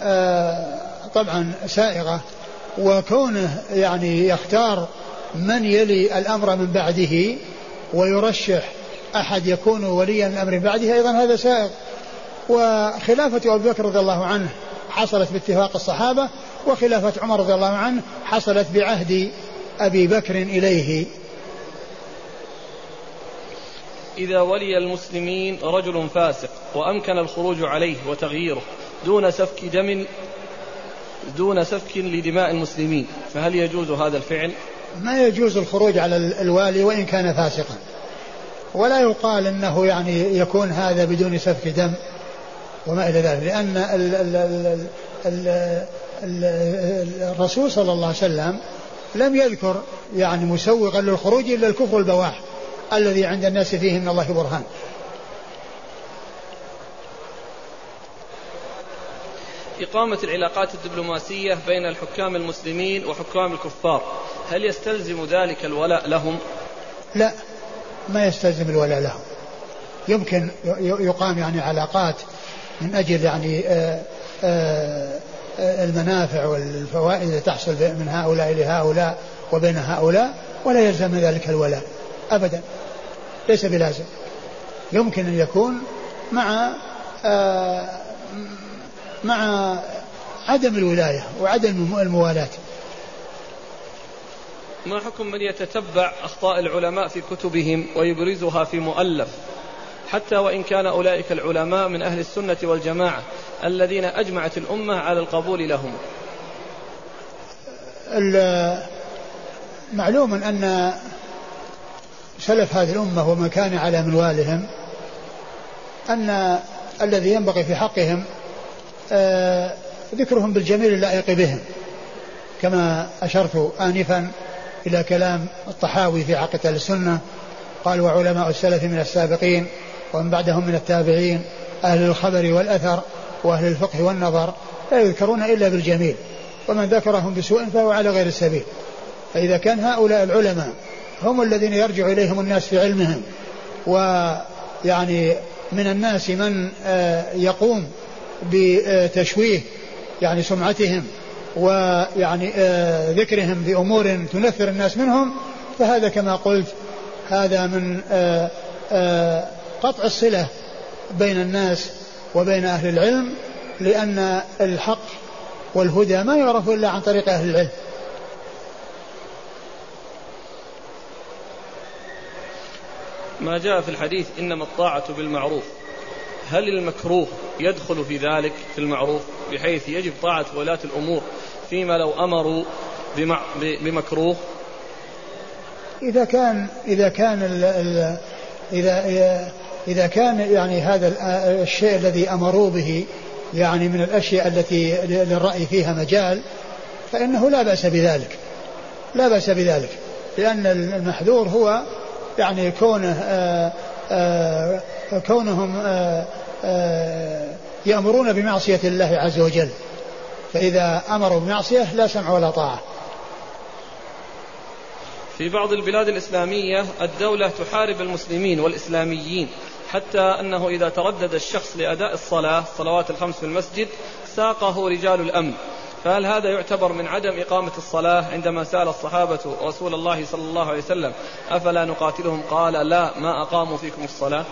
آه طبعا سائغة وكونه يعني يختار من يلي الأمر من بعده ويرشح أحد يكون وليا الأمر من بعده أيضا هذا سائغ وخلافة أبي بكر رضي الله عنه حصلت باتفاق الصحابة وخلافة عمر رضي الله عنه حصلت بعهد أبي بكر إليه. إذا ولي المسلمين رجل فاسق وأمكن الخروج عليه وتغييره دون سفك دم دون سفك لدماء المسلمين فهل يجوز هذا الفعل؟ ما يجوز الخروج على الوالي وإن كان فاسقا. ولا يقال أنه يعني يكون هذا بدون سفك دم وما إلى ذلك لأن ال ال ال ال ال الرسول صلى الله عليه وسلم لم يذكر يعني مسوغا للخروج إلا الكفر البواح الذي عند الناس فيه من الله برهان إقامة العلاقات الدبلوماسية بين الحكام المسلمين وحكام الكفار هل يستلزم ذلك الولاء لهم؟ لا ما يستلزم الولاء لهم يمكن يقام يعني علاقات من أجل يعني آآ آآ المنافع والفوائد التي تحصل من هؤلاء لهؤلاء وبين هؤلاء ولا يلزم ذلك الولاء أبدا. ليس بلازم. يمكن أن يكون مع مع عدم الولاية وعدم الموالاة. ما حكم من يتتبع أخطاء العلماء في كتبهم ويبرزها في مؤلف؟ حتى وإن كان أولئك العلماء من أهل السنة والجماعة الذين أجمعت الأمة على القبول لهم. معلوم أن سلف هذه الأمة ومن كان على منوالهم أن الذي ينبغي في حقهم آه، ذكرهم بالجميل اللائق بهم كما أشرت آنفا إلى كلام الطحاوي في عقيدة السنة. قال وعلماء السلف من السابقين ومن بعدهم من التابعين أهل الخبر والأثر وأهل الفقه والنظر لا يذكرون إلا بالجميل ومن ذكرهم بسوء فهو على غير السبيل. فإذا كان هؤلاء العلماء هم الذين يرجع إليهم الناس في علمهم ويعني من الناس من آه، يقوم بتشويه يعني سمعتهم ويعني آه، ذكرهم بأمور تنفر الناس منهم فهذا كما قلت هذا من آه، قطع الصلة بين الناس وبين أهل العلم لأن الحق والهدى ما يعرف إلا عن طريق أهل العلم. ما جاء في الحديث إنما الطاعة بالمعروف. هل المكروه يدخل في ذلك في المعروف بحيث يجب طاعة ولاة الأمور فيما لو أمروا بمكروه؟ إذا كان إذا كان ال ال إذا إذا كان يعني هذا الشيء الذي أمروا به يعني من الأشياء التي للرأي فيها مجال فإنه لا بأس بذلك. لا بأس بذلك. لأن المحذور هو يعني كونه آآ آآ كونهم آآ يأمرون بمعصية الله عز وجل. فإذا أمروا بمعصية لا سمع ولا طاعة. في بعض البلاد الإسلامية الدولة تحارب المسلمين والإسلاميين حتى أنه إذا تردد الشخص لأداء الصلاة الصلوات الخمس في المسجد ساقه رجال الأمن. فهل هذا يعتبر من عدم إقامة الصلاة عندما سأل الصحابة رسول الله صلى الله عليه وسلم أفلا نقاتلهم؟ قال لا ما أقاموا فيكم الصلاة.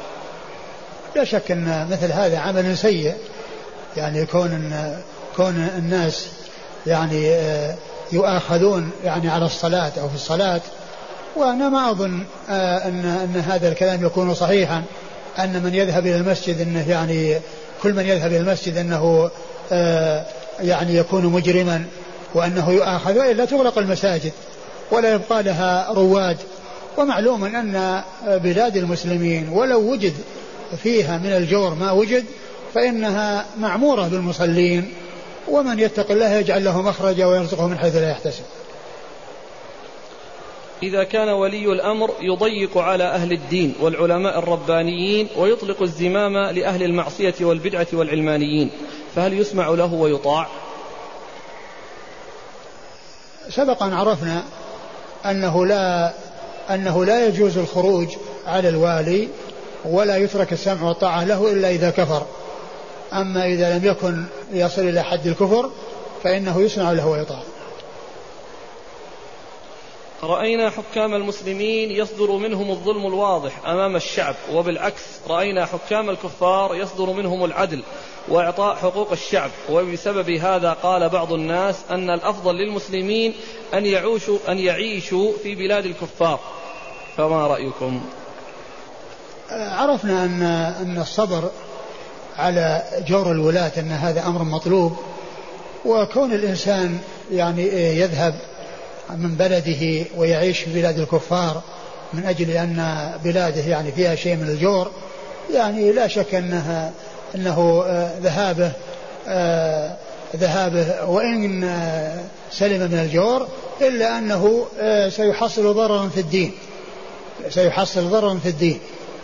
لا شك أن مثل هذا عمل سيء. يعني كون كون الناس يعني آه، يؤاخذون يعني على الصلاة أو في الصلاة. وأنا ما أظن آه، أن أن هذا الكلام يكون صحيحا. أن من يذهب إلى المسجد أنه يعني كل من يذهب إلى المسجد أنه آه، يعني يكون مجرما وأنه يؤاخذ وإلا تغلق المساجد ولا يبقى لها رواد. ومعلوم أن بلاد المسلمين ولو وجد فيها من الجور ما وجد فإنها معمورة بالمصلين ومن يتق الله يجعل له مخرجا ويرزقه من حيث لا يحتسب. إذا كان ولي الأمر يضيق على أهل الدين والعلماء الربانيين ويطلق الزمام لأهل المعصية والبدعة والعلمانيين فهل يسمع له ويطاع؟ سبق أن عرفنا أنه لا أنه لا يجوز الخروج على الوالي ولا يترك السمع والطاعة له إلا إذا كفر. أما إذا لم يكن يصل إلى حد الكفر فإنه يسمع له ويطاع. رأينا حكام المسلمين يصدر منهم الظلم الواضح أمام الشعب وبالعكس رأينا حكام الكفار يصدر منهم العدل وإعطاء حقوق الشعب وبسبب هذا قال بعض الناس أن الأفضل للمسلمين أن يعيشوا أن يعيشوا في بلاد الكفار. فما رأيكم؟ عرفنا أن أن الصبر على جور الولاة أن هذا أمر مطلوب وكون الإنسان يعني يذهب من بلده ويعيش في بلاد الكفار من أجل أن بلاده يعني فيها شيء من الجور يعني لا شك أنها أنه ذهابه ذهابه وإن سلم من الجور إلا أنه سيحصل ضررا في الدين. سيحصل ضررا في الدين.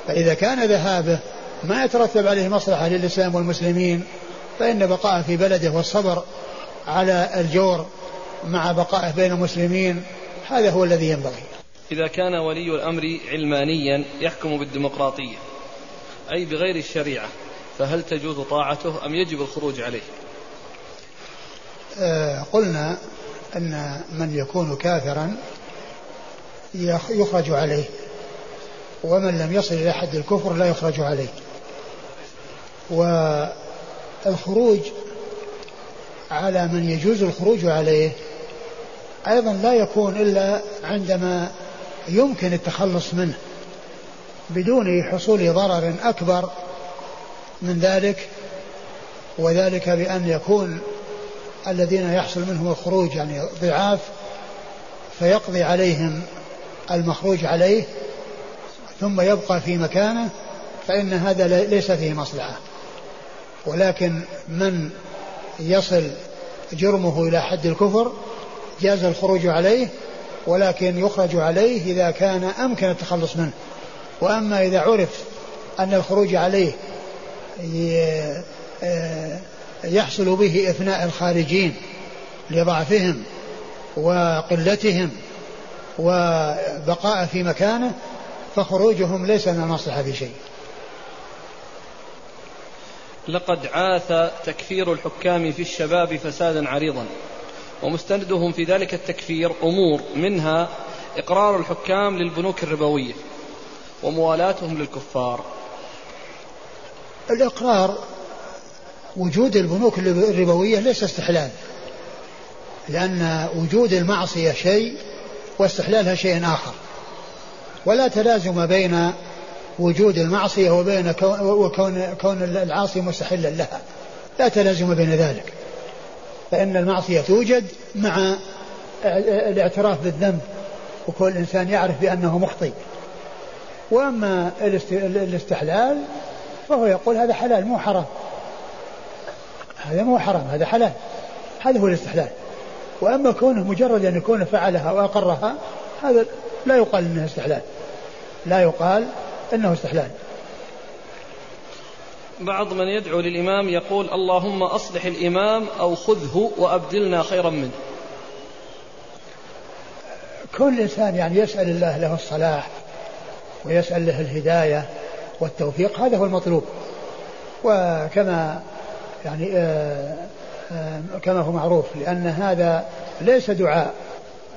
فإذا كان ذهابه ما يترتب عليه مصلحة للإسلام والمسلمين فإن بقاءه في بلده والصبر على الجور مع بقائه بين المسلمين هذا هو الذي ينبغي. إذا كان ولي الأمر علمانيا يحكم بالديمقراطية أي بغير الشريعة فهل تجوز طاعته أم يجب الخروج عليه؟ آه قلنا أن من يكون كافرا يخرج عليه. ومن لم يصل إلى حد الكفر لا يخرج عليه. والخروج على من يجوز الخروج عليه أيضا لا يكون إلا عندما يمكن التخلص منه بدون حصول ضرر أكبر من ذلك وذلك بأن يكون الذين يحصل منهم الخروج يعني ضعاف فيقضي عليهم المخروج عليه ثم يبقى في مكانه فإن هذا ليس فيه مصلحة. ولكن من يصل جرمه إلى حد الكفر جاز الخروج عليه ولكن يخرج عليه إذا كان أمكن التخلص منه. وأما إذا عرف أن الخروج عليه يحصل به إفناء الخارجين لضعفهم وقلتهم وبقاء في مكانه فخروجهم ليس من المصلحة في شيء. لقد عاث تكفير الحكام في الشباب فسادا عريضا ومستندهم في ذلك التكفير أمور منها إقرار الحكام للبنوك الربوية وموالاتهم للكفار. الإقرار وجود البنوك الربوية ليس استحلال لأن وجود المعصية شيء واستحلالها شيء آخر. ولا تلازم بين وجود المعصية وبين وكون كون العاصي مستحلا لها. لا تلازم بين ذلك. فإن المعصية توجد مع الاعتراف بالذنب وكل إنسان يعرف بأنه مخطئ. وأما الاستحلال فهو يقول هذا حلال مو حرام. هذا مو حرام هذا حلال. هذا هو الاستحلال. وأما كونه مجرد أن يكون فعلها وأقرها هذا لا يقال أنه استحلال. لا يقال أنه استحلال. بعض من يدعو للإمام يقول اللهم أصلح الإمام أو خذه وأبدلنا خيرا منه. كل إنسان يعني يسأل الله له الصلاح ويسأل له الهداية والتوفيق هذا هو المطلوب. وكما يعني آآ آآ كما هو معروف لأن هذا ليس دعاء.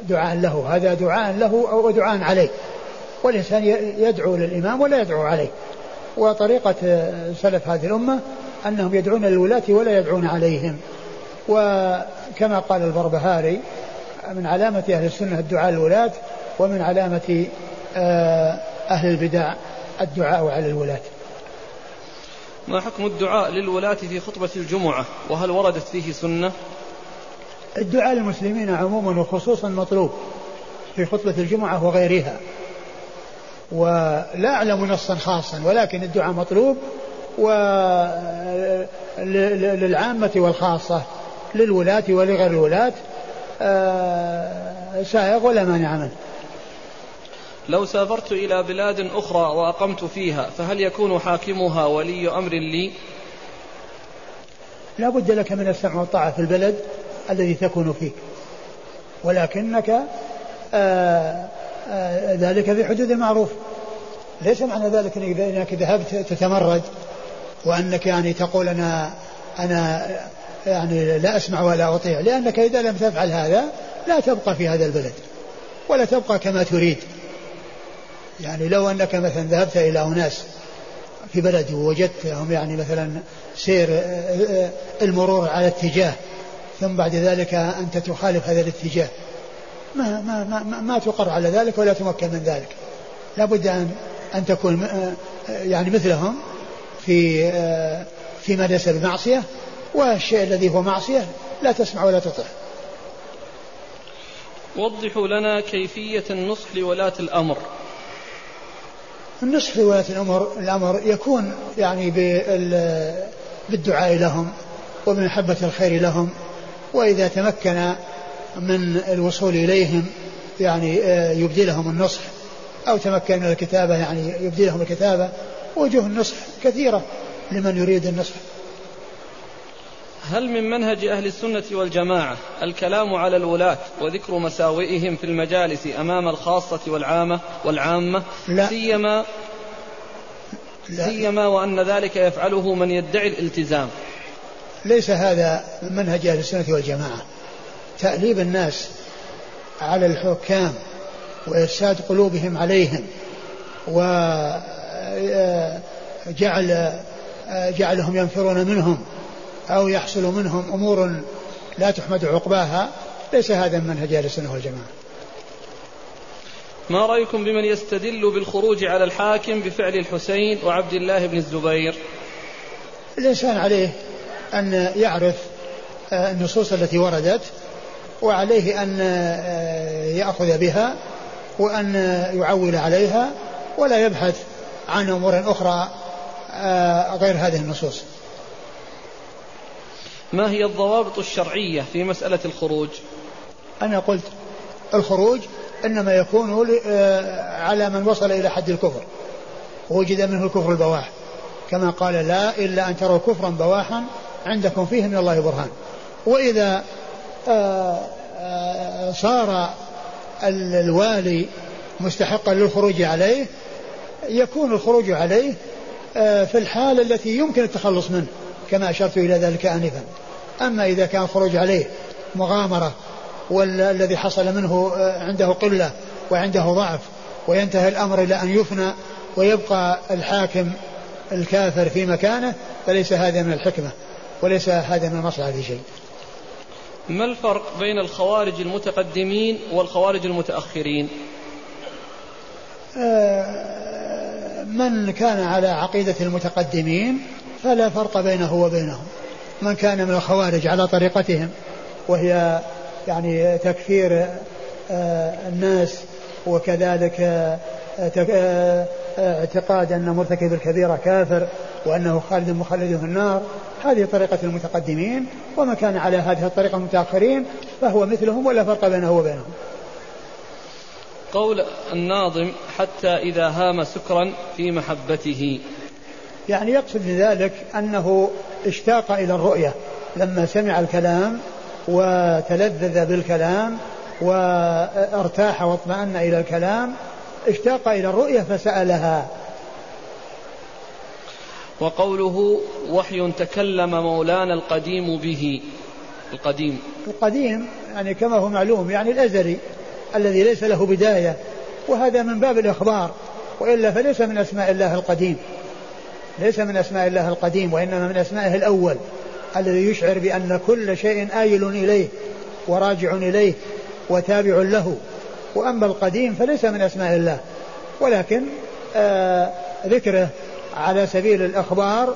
دعاء له هذا دعاء له أو دعاء عليه. والإنسان يدعو للإمام ولا يدعو عليه. وطريقة سلف هذه الأمة أنهم يدعون للولاة ولا يدعون عليهم. وكما قال البربهاري من علامة أهل السنة الدعاء للولاة ومن علامة آه، أهل البدع الدعاء على الولاة. ما حكم الدعاء للولاة في خطبة الجمعة؟ وهل وردت فيه سنة؟ الدعاء للمسلمين عموما وخصوصا مطلوب في خطبة الجمعة وغيرها. ولا أعلم نصا خاصا ولكن الدعاء مطلوب وللعامة والخاصة للولاة ولغير الولاة. آه، سائغ ولا مانع منه لو سافرت إلى بلاد أخرى وأقمت فيها فهل يكون حاكمها ولي أمر لي؟ لا بد لك من السمع والطاعة في البلد. الذي تكون فيه ولكنك آآ آه، آآ آه، ذلك في حدود المعروف. ليس معنى ذلك إنك ذهبت تتمرد وأنك يعني تقول أنا أنا يعني لا أسمع ولا أطيع. لأنك إذا لم تفعل هذا لا تبقى في هذا البلد ولا تبقى كما تريد. يعني لو أنك مثلا ذهبت إلى أناس في بلد ووجدتهم يعني مثلا سير المرور على اتجاه ثم بعد ذلك أنت تخالف هذا الاتجاه. ما ما ما, ما تقر على ذلك ولا تمكن من ذلك. لابد ان أن تكون يعني مثلهم في فيما ليس بمعصيه والشيء الذي هو معصية لا تسمع ولا تطع. وضحوا لنا كيفية النصح لولاة الأمر. النصح لولاة الأمر الأمر يكون يعني بالدعاء لهم وبمحبة الخير لهم. وإذا تمكن من الوصول إليهم يعني آه، يبدي لهم النصح أو تمكن من الكتابة يعني يبدي لهم الكتابة وجوه النصح كثيرة لمن يريد النصح. هل من منهج أهل السنة والجماعة الكلام على الولاة وذكر مساوئهم في المجالس أمام الخاصة والعامة والعامة؟ لا. سيما لا. سيما وأن ذلك يفعله من يدعي الالتزام. ليس هذا من منهج أهل السنة والجماعة. تأليب الناس على الحكام وإفساد قلوبهم عليهم وجعل جعلهم ينفرون منهم أو يحصل منهم أمور لا تحمد عقباها. ليس هذا من منهج أهل السنة والجماعة. ما رأيكم بمن يستدل بالخروج على الحاكم بفعل الحسين وعبد الله بن الزبير؟ الإنسان عليه أن يعرف آه، النصوص التي وردت وعليه أن آه، يأخذ بها وأن يعول عليها ولا يبحث عن أمور أخرى آه، غير هذه النصوص. ما هي الضوابط الشرعية في مسألة الخروج؟ أنا قلت الخروج إنما يكون على من وصل إلى حد الكفر. وجد منه الكفر البواح. كما قال لا إلا أن تروا كفرا بواحا عندكم فيه من الله برهان. وإذا آه، آه، صار الوالي مستحقا للخروج عليه يكون الخروج عليه في الحالة التي يمكن التخلص منه كما أشرت إلى ذلك آنفا. أما إذا كان خروج عليه مغامرة والذي حصل منه آه، عنده قلة وعنده ضعف وينتهي الأمر إلى أن يفنى ويبقى الحاكم الكافر في مكانه فليس هذا من الحكمة. وليس هذا من المصلحة في شيء. ما الفرق بين الخوارج المتقدمين والخوارج المتأخرين؟ آه، من كان على عقيدة المتقدمين فلا فرق بينه وبينهم. من كان من الخوارج على طريقتهم وهي يعني تكفير آه، الناس وكذلك آه، اعتقاد أن مرتكب الكبيرة كافر وأنه خالد مخلد في النار هذه طريقة المتقدمين ومن كان على هذه الطريقة المتأخرين فهو مثلهم ولا فرق بينه وبينهم. قول الناظم حتى إذا هام سكرا في محبته. يعني يقصد بذلك أنه اشتاق إلى الرؤية. لما سمع الكلام وتلذذ بالكلام وارتاح واطمأن إلى الكلام اشتاق إلى الرؤية فسألها. وقوله وحي تكلم مولانا القديم به. القديم. القديم يعني كما هو معلوم يعني الأزلي الذي ليس له بداية وهذا من باب الإخبار وإلا فليس من أسماء الله القديم. ليس من أسماء الله القديم وإنما من أسمائه الأول الذي يشعر بأن كل شيء آيل إليه وراجع إليه وتابع له. وأما القديم فليس من أسماء الله. ولكن آه ذكره على سبيل الأخبار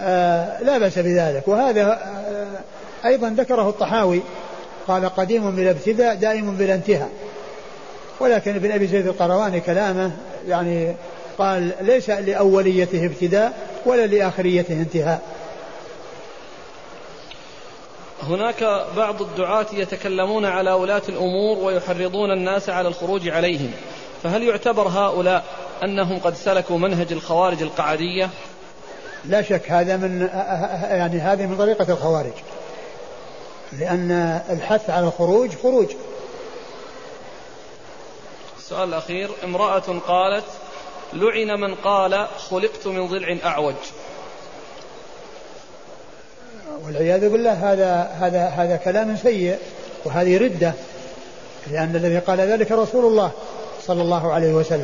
آه لا بأس بذلك. وهذا آه أيضا ذكره الطحاوي. قال قديم بلا ابتداء دائم بلا انتهاء. ولكن ابن أبي زيد القرواني كلامه يعني قال ليس لأوليته ابتداء ولا لآخريته انتهاء. هناك بعض الدعاة يتكلمون على ولاة الأمور ويحرضون الناس على الخروج عليهم. فهل يعتبر هؤلاء أنهم قد سلكوا منهج الخوارج القعدية؟ لا شك هذا من يعني هذه من طريقة الخوارج. لأن الحث على الخروج خروج. السؤال الأخير امرأة قالت لعن من قال خلقت من ضلع أعوج والعياذ بالله هذا هذا هذا كلام سيء وهذه ردة لأن الذي قال ذلك رسول الله صلى الله عليه وسلم.